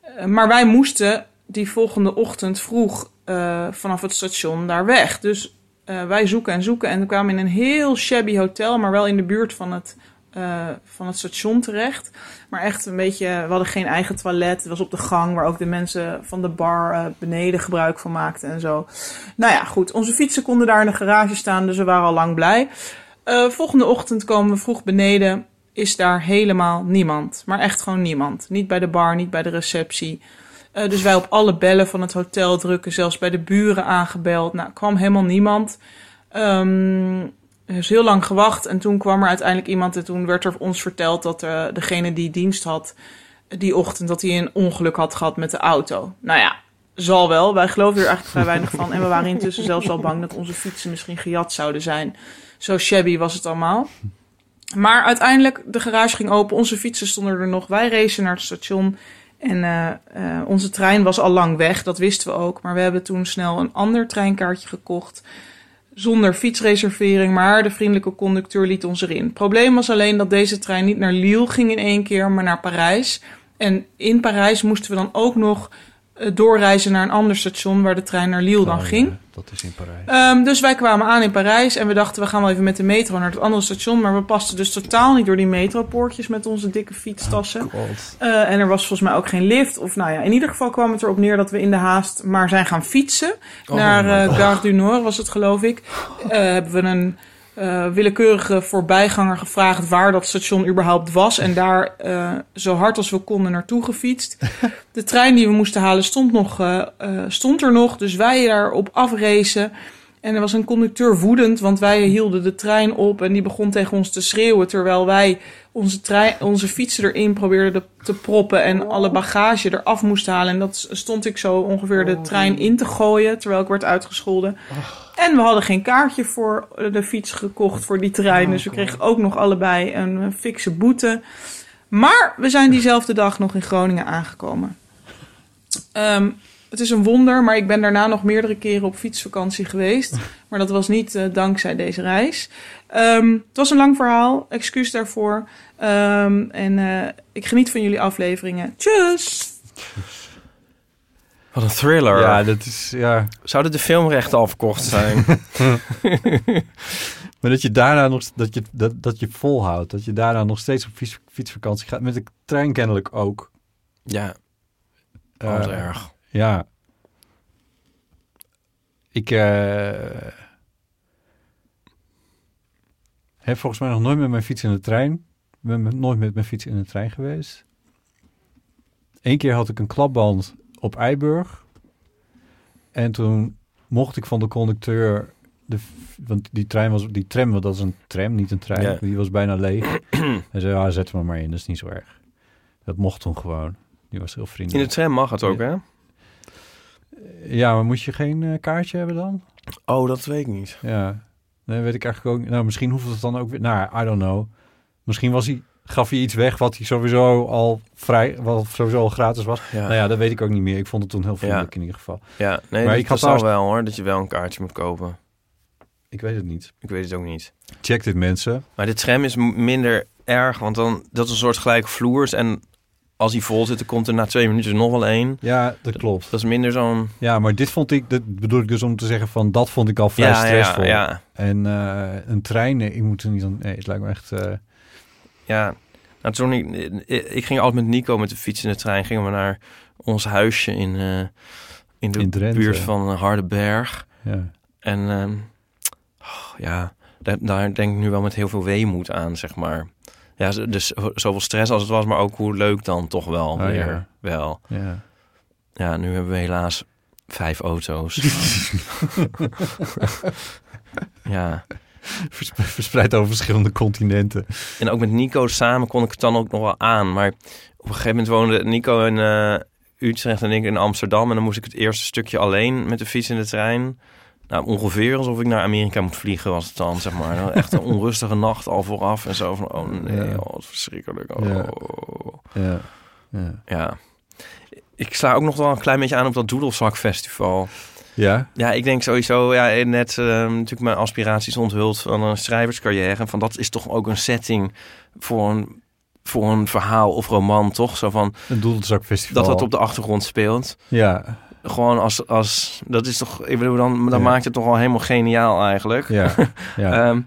Eh, maar wij moesten die volgende ochtend vroeg eh, vanaf het station daar weg. Dus eh, wij zoeken en zoeken en we kwamen in een heel shabby hotel, maar wel in de buurt van het, eh, van het station terecht. Maar echt een beetje, we hadden geen eigen toilet. Het was op de gang waar ook de mensen van de bar beneden gebruik van maakten en zo. Nou ja, goed. Onze fietsen konden daar in de garage staan, dus we waren al lang blij. Volgende ochtend komen we vroeg beneden. Is daar helemaal niemand. Maar echt gewoon niemand. Niet bij de bar, niet bij de receptie. Eh, dus wij op alle bellen van het hotel drukken. Zelfs bij de buren aangebeld. Nou, kwam helemaal niemand. Er is heel lang gewacht. En toen kwam er uiteindelijk iemand. En toen werd er ons verteld dat eh, degene die dienst had die ochtend... dat hij een ongeluk had gehad met de auto. Nou ja, zal wel. Wij geloven er eigenlijk vrij weinig van. En we waren intussen zelfs al bang dat onze fietsen misschien gejat zouden zijn. Zo shabby was het allemaal. Maar uiteindelijk, de garage ging open, onze fietsen stonden er nog. Wij racen naar het station en eh, eh, onze trein was al lang weg, dat wisten we ook. Maar we hebben toen snel een ander treinkaartje gekocht, zonder fietsreservering. Maar de vriendelijke conducteur liet ons erin. Probleem was alleen dat deze trein niet naar Lille ging in één keer, maar naar Parijs. En in Parijs moesten we dan ook nog doorreizen naar een ander station waar de trein naar Lille dan Oh, ging. ja, dat is in Parijs. Ehm, dus wij kwamen aan in Parijs en we dachten we gaan wel even met de metro naar het andere station. Maar we pasten dus totaal niet door die metropoortjes met onze dikke fietstassen. Eh, en er was volgens mij ook geen lift. Of nou ja, in ieder geval kwam het erop neer dat we in de haast maar zijn gaan fietsen. Oh naar eh God. Gare du Nord was het geloof ik. Eh, hebben we een eh, willekeurige voorbijganger gevraagd waar dat station überhaupt was. En daar eh, zo hard als we konden naartoe gefietst. De trein die we moesten halen stond, nog, eh, stond er nog. Dus wij daarop afracen. En er was een conducteur woedend, want wij hielden de trein op en die begon tegen ons te schreeuwen. Terwijl wij onze, trein, onze fietsen erin probeerden te, proppen en alle bagage eraf moesten halen. En dat stond ik zo ongeveer de trein in te gooien, terwijl ik werd uitgescholden. En we hadden geen kaartje voor de fiets gekocht voor die trein. Dus we kregen ook nog allebei een fikse boete. Maar we zijn diezelfde dag nog in Groningen aangekomen. Ehm, het is een wonder, maar ik ben daarna nog meerdere keren op fietsvakantie geweest. Maar dat was niet eh, dankzij deze reis. Ehm, het was een lang verhaal, excuus daarvoor. Ehm, en eh, ik geniet van jullie afleveringen. Tjus! Wat een thriller. Ja, dat is... Ja. Zouden de filmrechten al verkocht zijn? Maar dat je daarna nog... Dat je, dat, dat je volhoudt. Dat je daarna nog steeds op fiets, fietsvakantie gaat. Met de trein kennelijk ook. ja, wat erg. Ja. Ik eh, heb volgens mij nog nooit met mijn fiets in de trein. Ben nooit met mijn fiets in de trein geweest. Eén keer had ik een klapband op Eiburg. En toen mocht ik van de conducteur... De, want die trein was... Die tram, want dat is een tram, niet een trein. Ja. Die was bijna leeg. Hij zei, ja, zet me maar in, dat is niet zo erg. Dat mocht toen gewoon. Die was heel In vriendelijk. de tram mag het ook, hè? Ja, maar moet je geen eh, kaartje hebben dan? Oh, dat weet ik niet. Ja, nee, weet ik eigenlijk ook. Nou, misschien hoeft het dan ook weer... Nou, I don't know. Misschien was hij, gaf hij iets weg wat hij sowieso al vrij... Wat sowieso al gratis was. Ja. Nou ja, dat weet ik ook niet meer. Ik vond het toen heel vriendelijk in ieder geval. Ja, nee, Maar ik had trouwens- wel hoor, dat je wel een kaartje moet kopen. Ik weet het niet. Ik weet het ook niet. Check dit mensen. Maar de tram is minder erg, want dan dat is een soort gelijke vloers. En als hij vol zit, dan komt er na twee minuten nog wel één. Ja, dat klopt. Dat is minder zo'n... Ja, maar dit vond ik... Dat bedoel ik dus om te zeggen van... Dat vond ik al vrij Ja, stressvol. ja, ja. En eh, een trein... Nee, ik moet er niet aan... Nee, het lijkt me echt... eh, Ja, nou, toen ik, ik ging altijd met Nico met de fiets in de trein. Gingen we naar ons huisje in, eh, in de In Drenthe. buurt van eh, Hardenberg. ja. En ehm, oh, ja, daar, daar denk ik nu wel met heel veel weemoed aan, zeg maar. Ja, dus zoveel stress als het was, maar ook hoe leuk dan toch wel Oh, weer. ja. Wel. ja. Ja, nu hebben we helaas vijf auto's. ja, Vers- Verspreid over verschillende continenten. en ook met Nico samen kon ik het dan ook nog wel aan. Maar op een gegeven moment woonde Nico in eh, Utrecht en ik in Amsterdam. En dan moest ik het eerste stukje alleen met de fiets in de trein. Nou, ongeveer alsof ik naar Amerika moet vliegen was het dan, zeg maar. Echt een onrustige nacht al vooraf en zo van, oh nee, Ja. oh, wat verschrikkelijk. Oh. Ja. Ja. Ja. Ja. Ik sla ook nog wel een klein beetje aan op dat Doedelzak-festival. Ja? Ja, ik denk sowieso, ja, net eh, natuurlijk mijn aspiraties onthuld van een schrijverscarrière. En van dat is toch ook een setting voor een, voor een verhaal of roman, toch? Zo van Een doelzakfestival. dat dat op de achtergrond speelt. Ja, Gewoon als, als dat is toch, ik bedoel, dan, dan Ja. maakt het toch al helemaal geniaal eigenlijk. ja, ja. Ehm,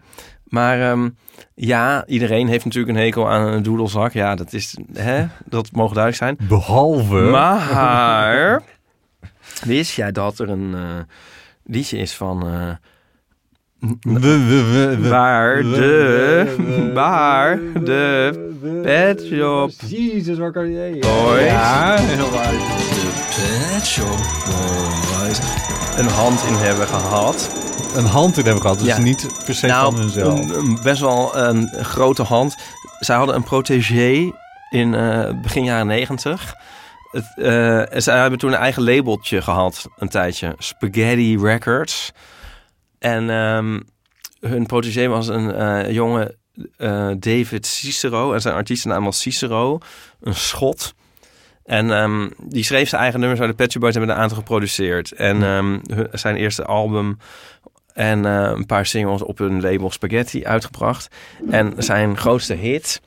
maar ehm, ja, iedereen heeft natuurlijk een hekel aan een doedelzak. Ja, dat is, hè, dat mogen duidelijk zijn. Behalve... Maar wist jij dat er een eh, liedje is van waar de waar de Pet Shop Jezus, waar kan je... Boys. Ja, heel waar. Een hand in hebben gehad. Een hand in hebben gehad, dus Ja. niet per se van hunzelf. Nou, een, een best wel een grote hand. Zij hadden een protégé in eh, begin jaren negentig. Het, eh, en zij hebben toen een eigen labeltje gehad, een tijdje. Spaghetti Records. En ehm, hun protégé was een eh, jongen, eh, David Cicero. En zijn artiestennaam was Cicero. Een schot. En ehm, die schreef zijn eigen nummers, maar de Pet Shop Boys hebben een aantal geproduceerd. En ehm, zijn eerste album en eh, een paar singles op hun label Spaghetti uitgebracht. En zijn grootste hit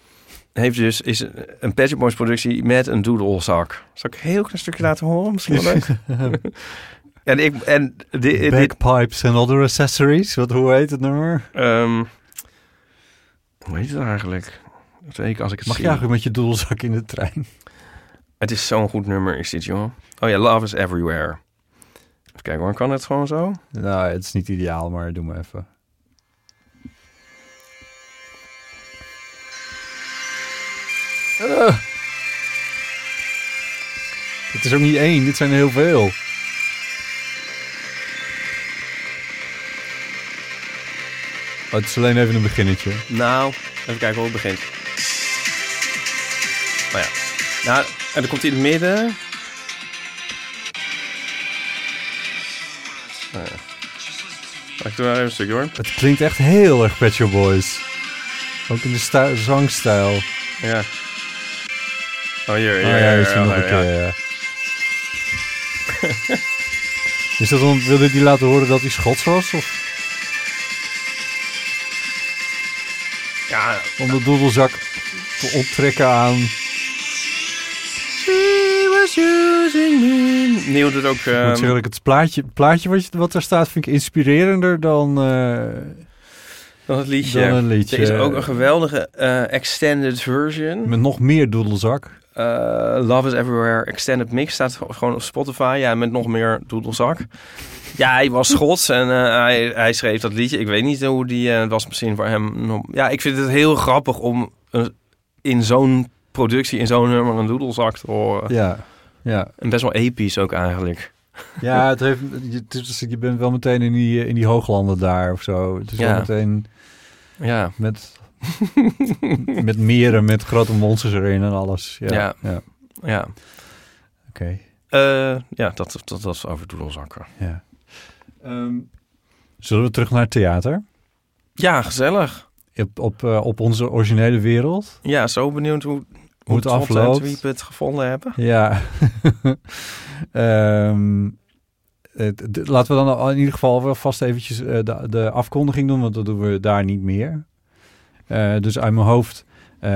heeft dus, is een Pet Shop Boys productie met een doedelzak. Zal ik een heel klein stukje laten horen? Misschien wel leuk. en ik, en dit, and other accessories. Wat, hoe heet het nummer? Ehm, hoe heet het eigenlijk? Zeker als ik het Mag zie. je eigenlijk met je doelzak in de trein? Het is zo'n goed nummer, is dit, joh. Oh ja, Love is Everywhere. Even kijken hoor, kan het gewoon zo? Nou, het is niet ideaal, maar doe maar even. Ah. Het is ook niet één, dit zijn er heel veel. Oh, het is alleen even een beginnetje. Nou, even kijken hoe het begint. Oh ja. Nou, en dan komt hij in het midden. Oh ja. Ik doe maar even een stukje hoor. Het klinkt echt heel erg Pet Shop Boys. Ook in de zangstijl. Ja. Oh, hier, hier, Oh ja, hier, is er nog een ja. keer, ja. Is dat om, wilde die laten horen dat hij Schots was? Of Ja, om de doedelzak te onttrekken aan... Was using me. Neil doet ook... Ehm, ik het plaatje, plaatje wat, je- wat er staat vind ik inspirerender dan, eh, dan het liedje. dan een liedje. Er is ook een geweldige eh, extended version. Met nog meer doedelzak. Eh, Love is Everywhere Extended Mix staat gewoon op Spotify. Ja, met nog meer doedelzak. Ja, hij was Schots en hij, hij schreef dat liedje. Ik weet niet hoe die... was misschien voor hem... Ja, ik vind het heel grappig om in zo'n productie, in zo'n nummer een doedelzak te horen. Ja, ja. En best wel episch ook eigenlijk. Ja, het heeft, je, het is- je bent wel meteen in die, in die hooglanden daar of zo. Het is Ja. wel meteen Ja. met, met meren, met grote monsters erin en alles. Ja, Ja. ja. Ja. Oké. Eh, ja, dat, dat, is over doedelzakken. Ja. Zullen we terug naar het theater? Ja, gezellig. Op, op, eh, op onze originele wereld? Ja, zo benieuwd hoe, Hoe het afloopt. Twiep het gevonden hebben. Ja. Ehm, laten we dan in ieder geval wel vast eventjes eh, de, de afkondiging doen, want dat doen we daar niet meer. Eh, dus uit mijn hoofd. eh,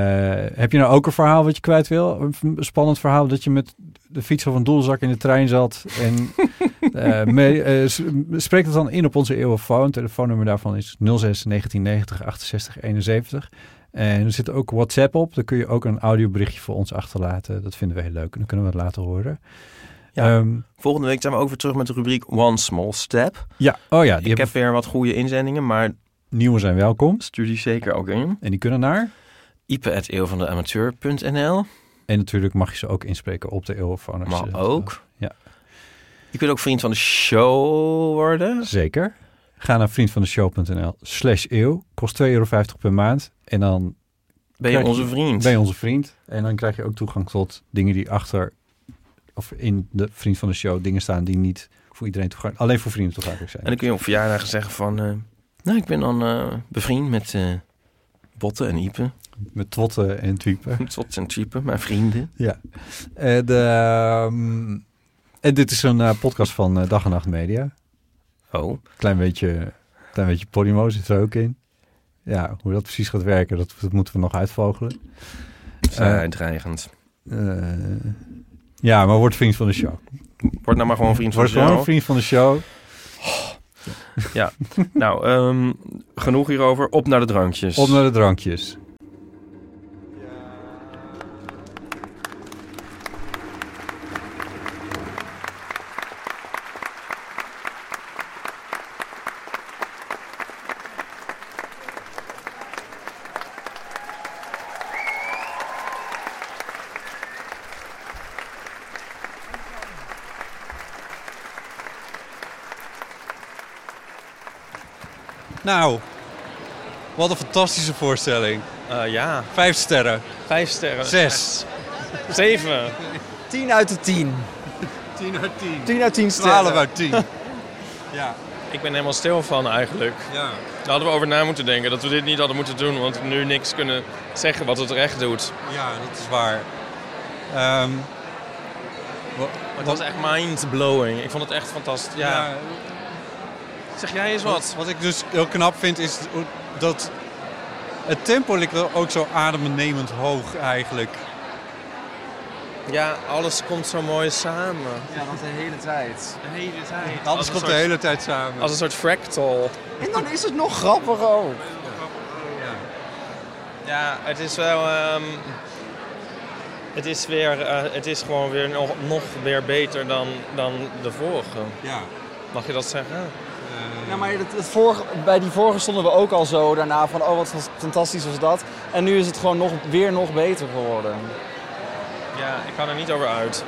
heb je nou ook een verhaal wat je kwijt wil? Een spannend verhaal dat je met de fiets of een doelzak in de trein zat. En mee- s- spreek het dan in op onze eeuwenfoon. Telefoonnummer daarvan is 06 1990 68 71. En er zit ook WhatsApp op. Daar kun je ook een audioberichtje voor ons achterlaten. Dat vinden we heel leuk. En dan kunnen we het laten horen. Ja. Ehm, Volgende week zijn we ook weer terug met de rubriek One Small Step. ja. Oh ja, die Ik heb weer wat goede inzendingen, maar nieuwe zijn welkom. stuur die zeker ook in. En die kunnen naar. ipe.eeuwvandeamateur.nl En natuurlijk mag je ze ook inspreken op de Maar dat ook. Ja, Je kunt ook vriend van de show worden. zeker. Ga naar vriendvandeshow.nl slash eeuw. Kost 2,50 euro per maand. En dan Ben je onze vriend. ben je onze vriend. En dan krijg je ook toegang tot dingen die achter... of in de vriend van de show dingen staan die niet voor iedereen toegankelijk... alleen voor vrienden toegankelijk zijn. En dan kun je op verjaardagen zeggen van... eh, nou, ik ben dan eh, bevriend met eh Botten en Ipe. Met twotten en tweepen. Tot en type, mijn vrienden. Ja. En, ehm, en dit is een podcast van Dag en Nacht Media. Oh, Klein beetje, klein beetje Podimo zit er ook in. Ja, hoe dat precies gaat werken, dat, dat moeten we nog uitvogelen. vrij dreigend. Eh, ja, maar word vriend van de show. Word nou maar gewoon vriend van Word de gewoon show. vriend van de show. Ja, nou, ehm, genoeg hierover. Op naar de drankjes. Op naar de drankjes. Wat een fantastische voorstelling. Eh, ja, Vijf sterren. vijf sterren. Zes. Zeven. 10 uit de 10. 10 uit 10. 10 uit 10 sterren. 12 uit 10. ja. ik ben helemaal stil van eigenlijk. Ja. Daar hadden we over na moeten denken. Dat we dit niet hadden moeten doen. Want we nu niks kunnen zeggen wat het recht doet. Ja, dat is waar. Ehm, Het was echt mind-blowing. Ik vond het echt fantastisch. Ja. ja, Zeg jij eens wat? Wat ik dus heel knap vind is dat het tempo ligt er ook zo adembenemend hoog eigenlijk. Ja, alles komt zo mooi samen. Ja, dat de hele tijd. De hele tijd. Alles Als komt de hele tijd samen. Als een soort fractal. En dan is het nog grappiger ook. Ja, het is wel... ehm, het is weer... eh, het is gewoon weer nog, nog weer beter dan, dan de vorige. Ja. Mag je dat zeggen? Ja, maar het, het vorige, bij die vorige stonden we ook al zo daarna van, oh wat fantastisch was dat. En nu is het gewoon nog, weer nog beter geworden. Ja, ik kan er niet over uit.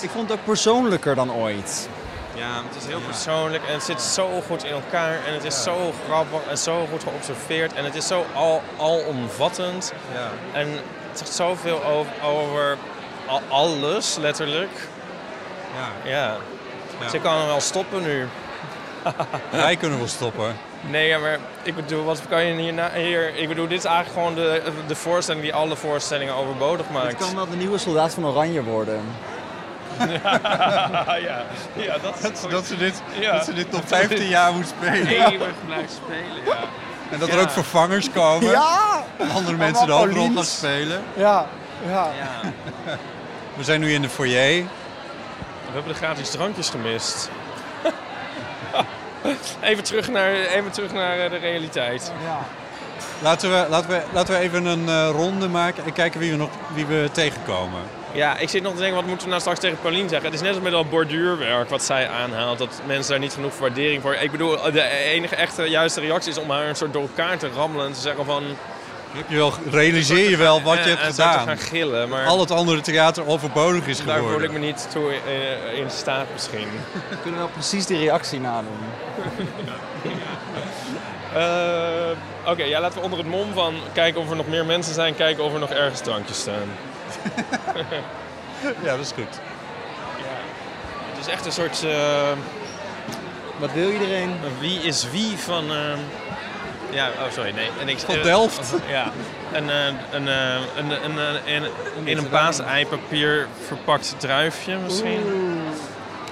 Ik vond het ook persoonlijker dan ooit. Ja, het is heel persoonlijk en het zit zo goed in elkaar. En het is zo grappig en zo goed geobserveerd. En het is zo al, alomvattend. Ja. En het zegt zoveel over, over al- alles, letterlijk. Ja. Ja. Ja. Ze kan hem wel stoppen nu. Wij kunnen wel stoppen. Nee, ja, maar ik bedoel, wat kan je hierna, hier... Ik bedoel, dit is eigenlijk gewoon de, de voorstelling die alle voorstellingen overbodig Het maakt. kan wel de nieuwe soldaat van Oranje worden. ja, ja, dat is Dat, ze- dat, ze dit, Ja. dat ze dit nog 15 jaar moet spelen. eeuwig blijft spelen, ja. En dat er ook vervangers komen. Ja! Andere mensen de hoofdrol gaan spelen. Ja, ja. ja. We zijn nu in de foyer. We hebben de gratis drankjes gemist. even, terug naar, even terug naar eh, de realiteit. Laten we, laten we, laten we even een eh, ronde maken en kijken wie we, nog, wie we tegenkomen. Ja, ik zit nog te denken, wat moeten we nou straks tegen Paulien zeggen? Het is net als met dat borduurwerk wat zij aanhaalt. Dat mensen daar niet genoeg waardering voor... Ik bedoel, de enige echte juiste reactie is om haar een soort door elkaar te rammelen. En te zeggen van... Heb je wel, realiseer je wel wat je hebt gedaan. gaan gillen. Maar Al het andere theater overbodig is daar geworden. voel ik me niet toe in, in staat misschien. We kunnen wel precies die reactie nadoen. Eh, Oké, ja, laten we onder het mom van kijken of er nog meer mensen zijn, kijken of er nog ergens drankjes staan. Ja, dat is goed. Het is echt een soort. eh, Wat wil iedereen? een wie is wie van. eh, ja, oh sorry, nee. En ik, Van Delft. ja. Een, eh, een, eh, een, een, een, een- in een paaseipapier verpakt druifje misschien.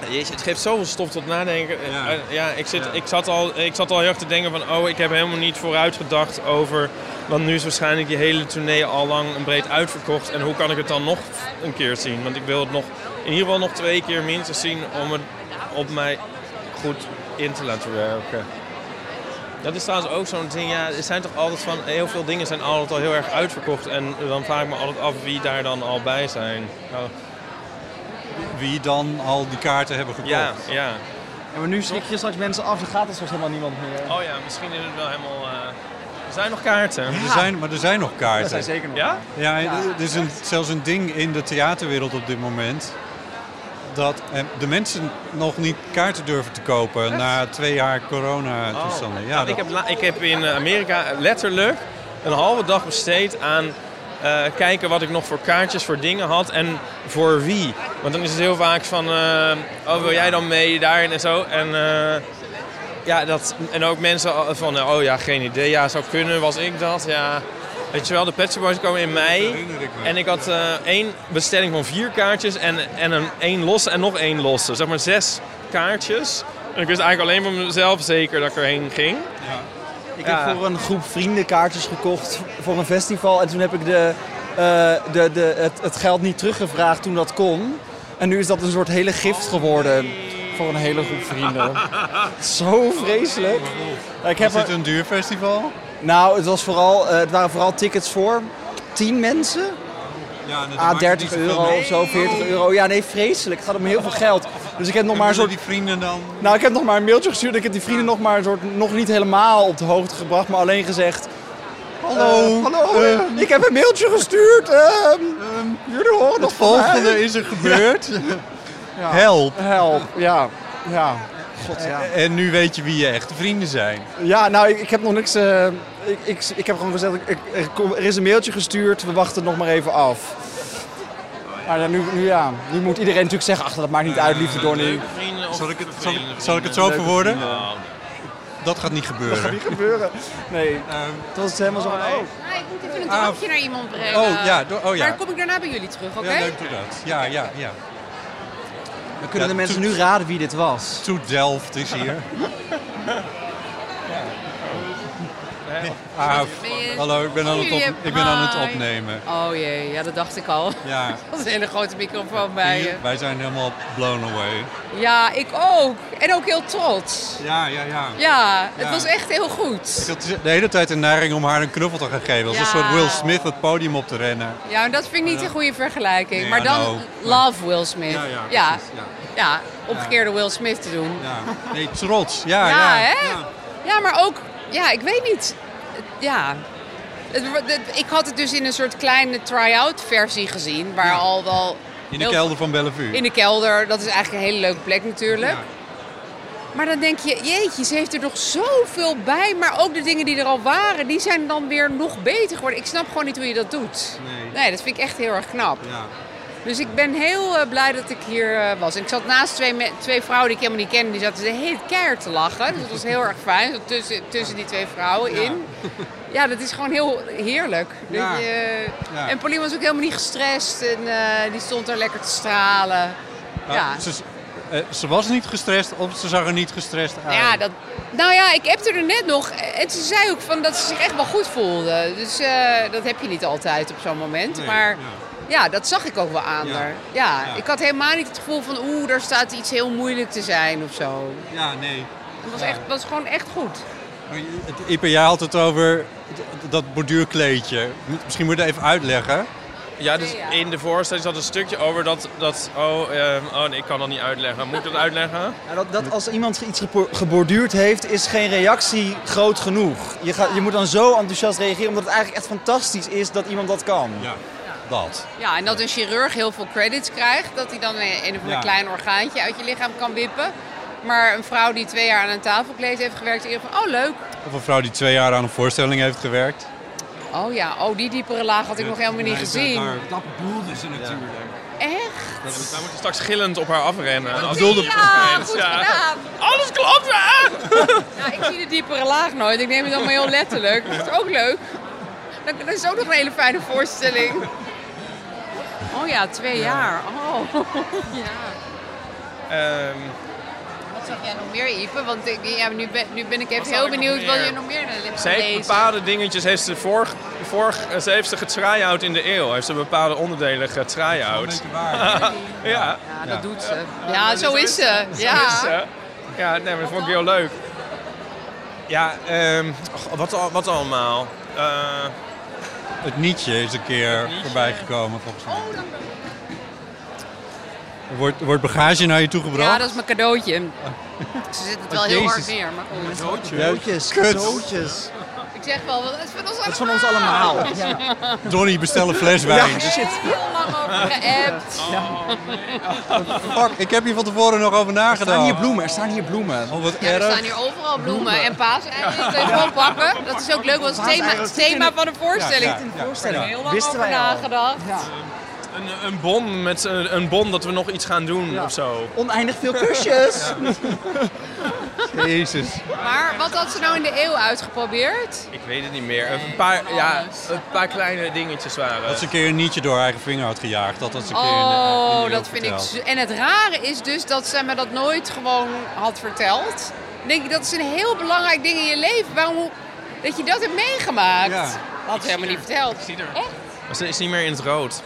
Jezus, het geeft zoveel stof tot nadenken. Ja. Eh, ja, ik, zit, Ja. Ik, zat al, ik zat al heel erg te denken van... oh, ik heb helemaal niet vooruit gedacht over... want nu is waarschijnlijk die hele tournee al lang en breed uitverkocht... en hoe kan ik het dan nog een keer zien? Want ik wil het nog in ieder geval nog twee keer minstens zien... om het op mij goed in te laten werken. Dat is trouwens ook zo'n ding, ja, er zijn toch altijd van... heel veel dingen zijn altijd al heel erg uitverkocht... en dan vraag ik me altijd af wie daar dan al bij zijn. Nou, Wie dan al die kaarten hebben gekocht. ja, ja. Ja, maar nu schrik je straks mensen af, dan gaat er straks helemaal niemand meer. Oh ja, misschien is het wel helemaal... eh, Er zijn nog kaarten. Er zijn, maar er zijn nog Dat kaarten. zijn zeker nog. Ja? Ja, er is een, zelfs een ding in de theaterwereld op dit moment. Dat eh, de mensen nog niet kaarten durven te kopen na twee jaar corona-toestanden. Ja, Nou, dat- ik, heb, ik heb in Amerika letterlijk een halve dag besteed aan eh, kijken wat ik nog voor kaartjes voor dingen had en voor wie. Want dan is het heel vaak van, eh, oh wil jij dan mee daarin en zo. En, eh, ja, dat, en ook mensen van, eh, oh ja, geen idee, ja, zou kunnen, was ik dat, ja. Weet je wel, de Pet Shop Boys komen in mei. herinner ik me. En ik had eh, één bestelling van vier kaartjes en, en een één losse en nog één losse. Zeg maar zes kaartjes. En ik wist eigenlijk alleen van mezelf zeker dat ik erheen ging. Ik Ja. heb voor een groep vrienden kaartjes gekocht voor een festival. En toen heb ik de, eh, de, de, het, het geld niet teruggevraagd toen dat kon. En nu is dat een soort hele gift geworden voor een hele groep vrienden. Zo vreselijk. Ik heb Was dit een duur festival? Nou, het, was vooral, eh, het waren vooral tickets voor 10 mensen. Ja, Ah, maakt 30 niet zoveel euro of zo, 40 euro. Ja, nee, vreselijk. Het gaat om heel veel geld. Dus ik heb nog maar een soort die vrienden dan... Nou, ik heb nog maar een mailtje gestuurd. Ik heb die vrienden nog maar een soort, nog niet helemaal op de hoogte gebracht, maar alleen gezegd. Hallo, eh, hallo, eh, ik heb een mailtje gestuurd. ehm, jullie horen nog het mij. volgende is er gebeurd. Ja. Help. Help, ja. Ja. God, ja. En nu weet je wie je echte vrienden zijn. Ja, nou, ik, ik heb nog niks. eh, ik, ik, ik heb gewoon gezegd, ik, er, er is een mailtje gestuurd, we wachten het nog maar even af. Maar dan nu, nu, ja, nu moet iedereen natuurlijk zeggen, ach, dat maakt niet uit, liefde door nu. Leuke vrienden Zal ik het, zal ik, zal ik het zo verwoorden? Dat gaat niet gebeuren. Dat gaat niet gebeuren. Nee, het was helemaal zo van, oh. Ja, ik moet even een Ah, drankje naar iemand brengen. Oh, ja, do- oh, ja. Maar dan kom ik daarna bij jullie terug, oké? Ja, leuk doe dat. Ja, ja, ja. Dan kunnen Ja, de mensen nu raden wie dit was. Toet Delft is hier. Ah, je- hallo, ik ben, aan het, op, ik ben aan het opnemen. Oh jee, ja, dat dacht ik al. Ja. Dat was een hele grote microfoon bij je. Wij zijn helemaal blown away. Ja, ik ook. En ook heel trots. Ja, ja, ja. Ja, het Ja. was echt heel goed. Ik had de hele tijd een neiging om haar een knuffel te gaan geven. Als Ja. een soort Will Smith het podium op te rennen. Ja, en dat vind ik niet een goede vergelijking. Nee, maar dan know. love Will Smith. Ja, ja, ja. ja. Ja, omgekeerde Will Smith te doen. Ja. Nee, trots. Ja, Ja, ja. hè? Ja. maar ook, ja, ik weet niet. Ja. Ik had het dus in een soort kleine try-out versie gezien, waar al wel... In de kelder van Bellevue. In de kelder, dat is eigenlijk een hele leuke plek natuurlijk. Maar dan denk je, jeetje, ze heeft er nog zoveel bij. Maar ook de dingen die er al waren, die zijn dan weer nog beter geworden. Ik snap gewoon niet hoe je dat doet. Nee. Nee, dat vind ik echt heel erg knap. Ja. Dus ik ben heel eh, blij dat ik hier eh, was. En ik zat naast twee, twee vrouwen die ik helemaal niet kende. Die zaten de hele keihard te lachen. Dus dat was heel erg fijn. Tussen, tussen die twee vrouwen in. Ja, dat is gewoon heel heerlijk. Ja. je- Ja. En Pauline was ook helemaal niet gestrest. En eh, die stond daar lekker te stralen. Ja. Ze, ze was niet gestrest of ze zag er niet gestrest uit. Ja, dat, nou ja, ik heb er net nog. En ze zei ook van dat ze zich echt wel goed voelde. Dus dat heb je niet altijd op zo'n moment. Nee, maar ja. Ja. dat zag ik ook wel aan Ja. haar. Ja, Ja. ik had helemaal niet het gevoel van oeh, daar staat iets heel moeilijk te zijn of zo. Ja, nee. Het was, Ja. echt, was gewoon echt goed. Het- Ipe, jij had het over dat borduurkleedje. Misschien moet je het even uitleggen. Ja, dus in de voorstelling zat een stukje over dat... dat oh, ehm, oh nee, ik kan dat niet uitleggen. Moet ik dat uitleggen? Ja, dat, dat als iemand iets geborduurd heeft, is geen reactie groot genoeg. Je, gaat, je moet dan zo enthousiast reageren, omdat het eigenlijk echt fantastisch is dat iemand dat kan. Ja, dat. Ja, en dat een chirurg heel veel credits krijgt. Dat hij dan een, een of ander Ja. klein orgaantje uit je lichaam kan wippen. Maar een vrouw die twee jaar aan een tafelkleed heeft gewerkt, eerder van, oh leuk. Of een vrouw die twee jaar aan een voorstelling heeft gewerkt. Oh ja, oh die diepere laag had ik nog helemaal niet gezien. Dat bedoelde ze natuurlijk. Echt? Wij moeten straks gillend op haar afrennen. Als Ja, goed gedaan. Alles klopt, hè? Ja, ik zie de diepere laag nooit. Ik neem het allemaal heel letterlijk. Dat is ook leuk. Dat, dat is ook nog een hele fijne voorstelling. Oh ja, twee jaar. Oh. ja. Ehm, Wat zag jij nog meer, Ipe? Want ik, ja, nu, ben, nu ben ik even heel benieuwd wat je nog meer hebt Ze heeft bepaalde dingetjes, heeft ze vorig, vorig, ze heeft ze getry-out in de eeuw. Heeft ze bepaalde onderdelen getry-out. ja. Ja, dat doet ze. Ja, zo is ze. Zo Ja. is ze. Ja, nee, maar dat vond ik heel leuk. Ja, ehm, wat, wat allemaal? Eh, Het nietje is een keer voorbij gekomen volgens mij. Er wordt, er wordt bagage naar je toe gebracht. Ja, dat is mijn cadeautje. Ze zit het wel Oh, heel hard neer, maar goed. Cadeautjes, cadeautjes. Ik zeg wel, het is van ons allemaal. Dat is van ons allemaal. Ja. Donnie, bestel een fles wijn. Ja, shit. Heel lang over geappt. Fuck, ik heb hier van tevoren nog over Er nagedacht. staan hier bloemen, er staan hier bloemen. Oh, wat Ja, er erg. staan hier overal bloemen en paaseieren. Je gewoon pakken. Dat is ook leuk, want het is het thema, het thema van de voorstelling. Ja, ja, ja. Voorstelling. Heel lang Wisten over nagedacht. Een, een bon met een, een bon dat we nog iets gaan doen of zo. Oneindig veel kusjes. Jezus. Maar wat had ze nou in de eeuw uitgeprobeerd? Ik weet het niet meer. Een paar, ja, een paar kleine dingetjes waren. Dat ze een keer een nietje door haar eigen vinger had gejaagd. Dat had ze een keer in de, in de Oh, eeuw dat vind ik... verteld. En het rare is dus dat ze me dat nooit gewoon had verteld. Dan denk ik, dat is een heel belangrijk ding in je leven. Waarom dat je dat hebt meegemaakt? Ja. Had ze helemaal niet verteld. Echt? Maar ze is niet meer in het rood.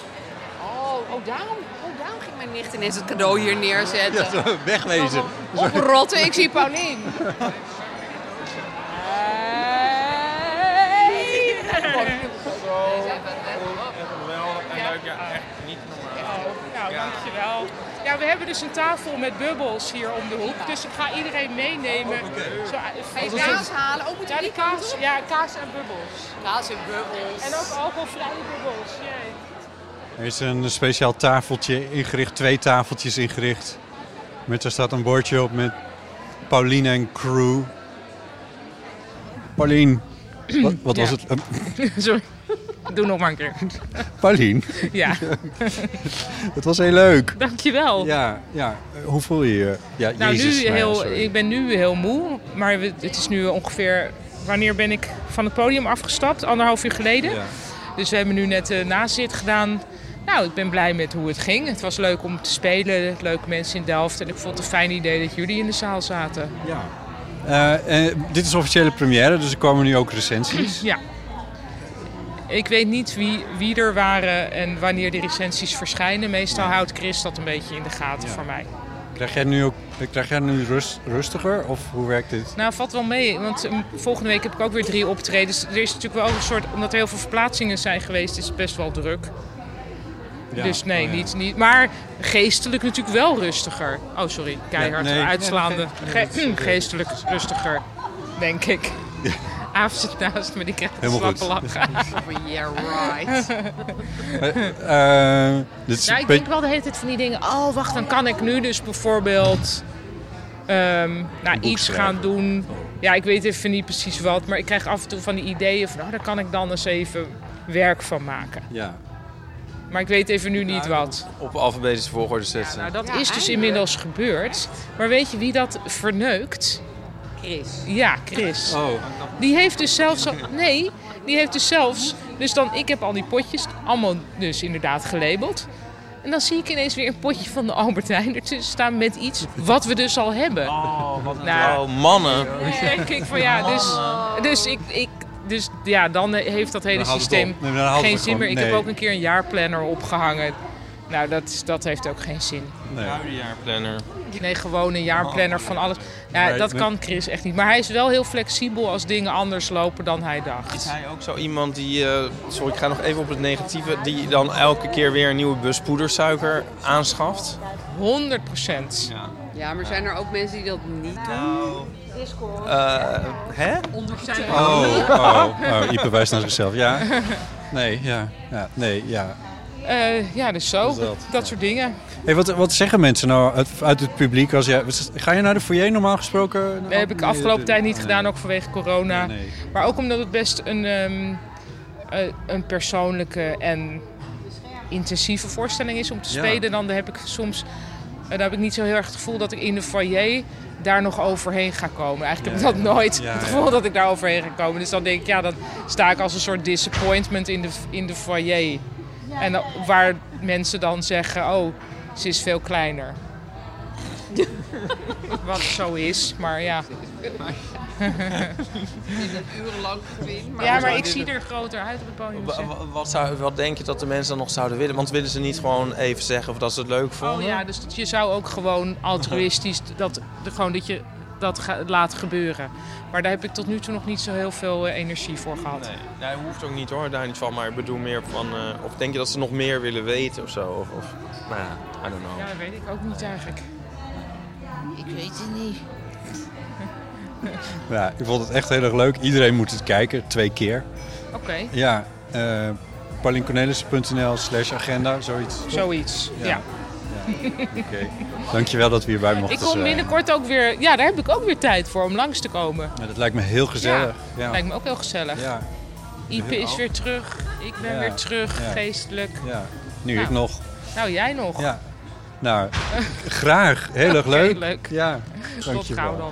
Daarom, oh, daarom ging mijn nicht ineens het cadeau hier neerzetten. Ja, zo, wegwezen. Oprotten, ik zie Paulien. Nou, dankjewel. Ja, we hebben dus een tafel met bubbels hier om de hoek. Dus ik ga iedereen meenemen. Zo, Ga je kaas halen? Oh, moet ja, die kaas, ja, kaas en bubbels. Kaas en bubbels. En ook alcoholvrije bubbels. Jee. Er is een speciaal tafeltje ingericht, twee tafeltjes ingericht. Met daar staat een bordje op met Pauline en crew. Pauline, Wat, wat was het? Ehm, Sorry. Doe nog maar een keer. Paulien. Ja. het was heel leuk. Dankjewel. Ja, ja. Eh, Hoe voel je je? Ja, Nou, Jezus, nu nou heel, sorry. ik ben nu heel moe. Maar het is nu ongeveer... Wanneer ben ik van het podium afgestapt? Anderhalf uur geleden. Ja. Dus we hebben nu net de nazit gedaan. Nou, ik ben blij met hoe het ging. Het was leuk om te spelen. Leuke mensen in Delft. En ik vond het een fijn idee dat jullie in de zaal zaten. Ja. Eh, eh, dit is officiële première, dus er komen nu ook recensies. Ja. Ik weet niet wie, wie er waren en wanneer die recensies verschijnen. Meestal houdt Chris dat een beetje in de gaten voor mij. Krijg jij nu ook krijg jij nu rust, rustiger of hoe werkt dit? Nou, valt wel mee. Want um, volgende week heb ik ook weer drie optredens. Er is natuurlijk wel een soort... Omdat er heel veel verplaatsingen zijn geweest, is het best wel druk. Ja, Dus nee, oh ja. niet, niet. Maar geestelijk natuurlijk wel rustiger. Oh, sorry. Keihard Ja, nee. uitslaande. Ge- is- geestelijk rustiger, denk ik. Aaf zit naast me, die krijgt een slappe lachen. Yeah, right. Eh, dit is Nou, ik denk wel de hele tijd van die dingen. Oh, wacht, dan kan ik nu dus bijvoorbeeld ehm, nou, iets gaan doen. Ja, ik weet even niet precies wat, maar ik krijg af en toe van die ideeën van, oh, daar kan ik dan eens even werk van maken. Ja. Maar ik weet even nu niet wat. Op alfabetische volgorde zetten. Nou, dat is dus inmiddels gebeurd. Maar weet je wie dat verneukt? Chris. Ja, Chris. Oh. Die heeft dus zelfs al... Nee, die heeft dus zelfs... Dus dan, ik heb al die potjes allemaal dus inderdaad gelabeld. En dan zie ik ineens weer een potje van de Albert Heijn ertussen staan met iets wat we dus al hebben. Oh, wat Nou, oh, mannen. Dan denk ik van ja, dus, dus, ik, ik, dus ja, dan heeft dat hele systeem. Nee, geen zin meer. Ik heb ook een keer een jaarplanner opgehangen. Nou, dat, dat heeft ook geen zin. Nee. jaarplanner. Nee, gewoon een jaarplanner van alles. Ja, Nee, dat nee. kan Chris echt niet. Maar hij is wel heel flexibel als dingen anders lopen dan hij dacht. Is hij ook zo iemand die, eh, sorry ik ga nog even op het negatieve, die dan elke keer weer een nieuwe bus poedersuiker aanschaft? 100 procent. Ja. Ja, maar zijn er ook mensen die dat niet doen? Discord. Eh, hè? Ondersteunen. Oh, oh, oh, Ipe wijst naar zichzelf. Ja. Nee, ja. ja nee, ja. Eh, ja, dus zo. Dat dat, soort dingen. Hey, wat, wat zeggen mensen nou uit, uit het publiek? Als jij, ga je naar de foyer normaal gesproken? Dat heb ik afgelopen tijd niet nee. gedaan, ook vanwege corona. Nee, nee. Maar ook omdat het best een, ehm, eh, een persoonlijke en intensieve voorstelling is om te Ja. spelen. Dan heb ik soms dan heb ik niet zo heel erg het gevoel dat ik in de foyer daar nog overheen ga komen. Eigenlijk heb ik dat nooit, ja, het ja. gevoel dat ik daar overheen ga komen. Dus dan denk ik, ja, dan sta ik als een soort disappointment in de, in de foyer. En dan- waar mensen dan zeggen, oh, ze is veel kleiner. Wat zo is, maar ja. Urenlang gezien. Ja, maar ik zie er groter uit op het podium. Wa- zeg. wa- Wat, zou, wat denk je dat de mensen dan nog zouden willen? Want willen ze niet gewoon even zeggen of dat ze het leuk vonden? Oh ja, dus dat je zou ook gewoon altruïstisch dat, de, gewoon dat je dat laat gebeuren. Maar daar heb ik tot nu toe nog niet zo heel veel eh, energie voor gehad. Nee, nee, hoeft ook niet hoor, daar niet van. Maar ik bedoel meer van... eh, of denk je dat ze nog meer willen weten of zo? Of, of nou ja, I don't know. Ja, dat weet ik ook niet eigenlijk. Ik weet het niet. Ja, ik vond het echt heel erg leuk. Iedereen moet het kijken, twee keer. Oké, Ja, uh, pauliencornelissen.nl slash agenda, zoiets. zoiets. Ja. Ja. Oké. Dankjewel dat we hierbij mochten Ik kom zijn. binnenkort ook weer... Ja, daar heb ik ook weer tijd voor om langs te komen. Ja, dat lijkt me heel gezellig. Ja, lijkt me ook heel gezellig. Ja. Ipe is weer terug. Ik ben weer terug, geestelijk. Ja. Nu Nou. ik nog. Nou, jij nog. Ja. Nou, graag. Heel erg leuk. leuk. Ja, Tot gauw dan.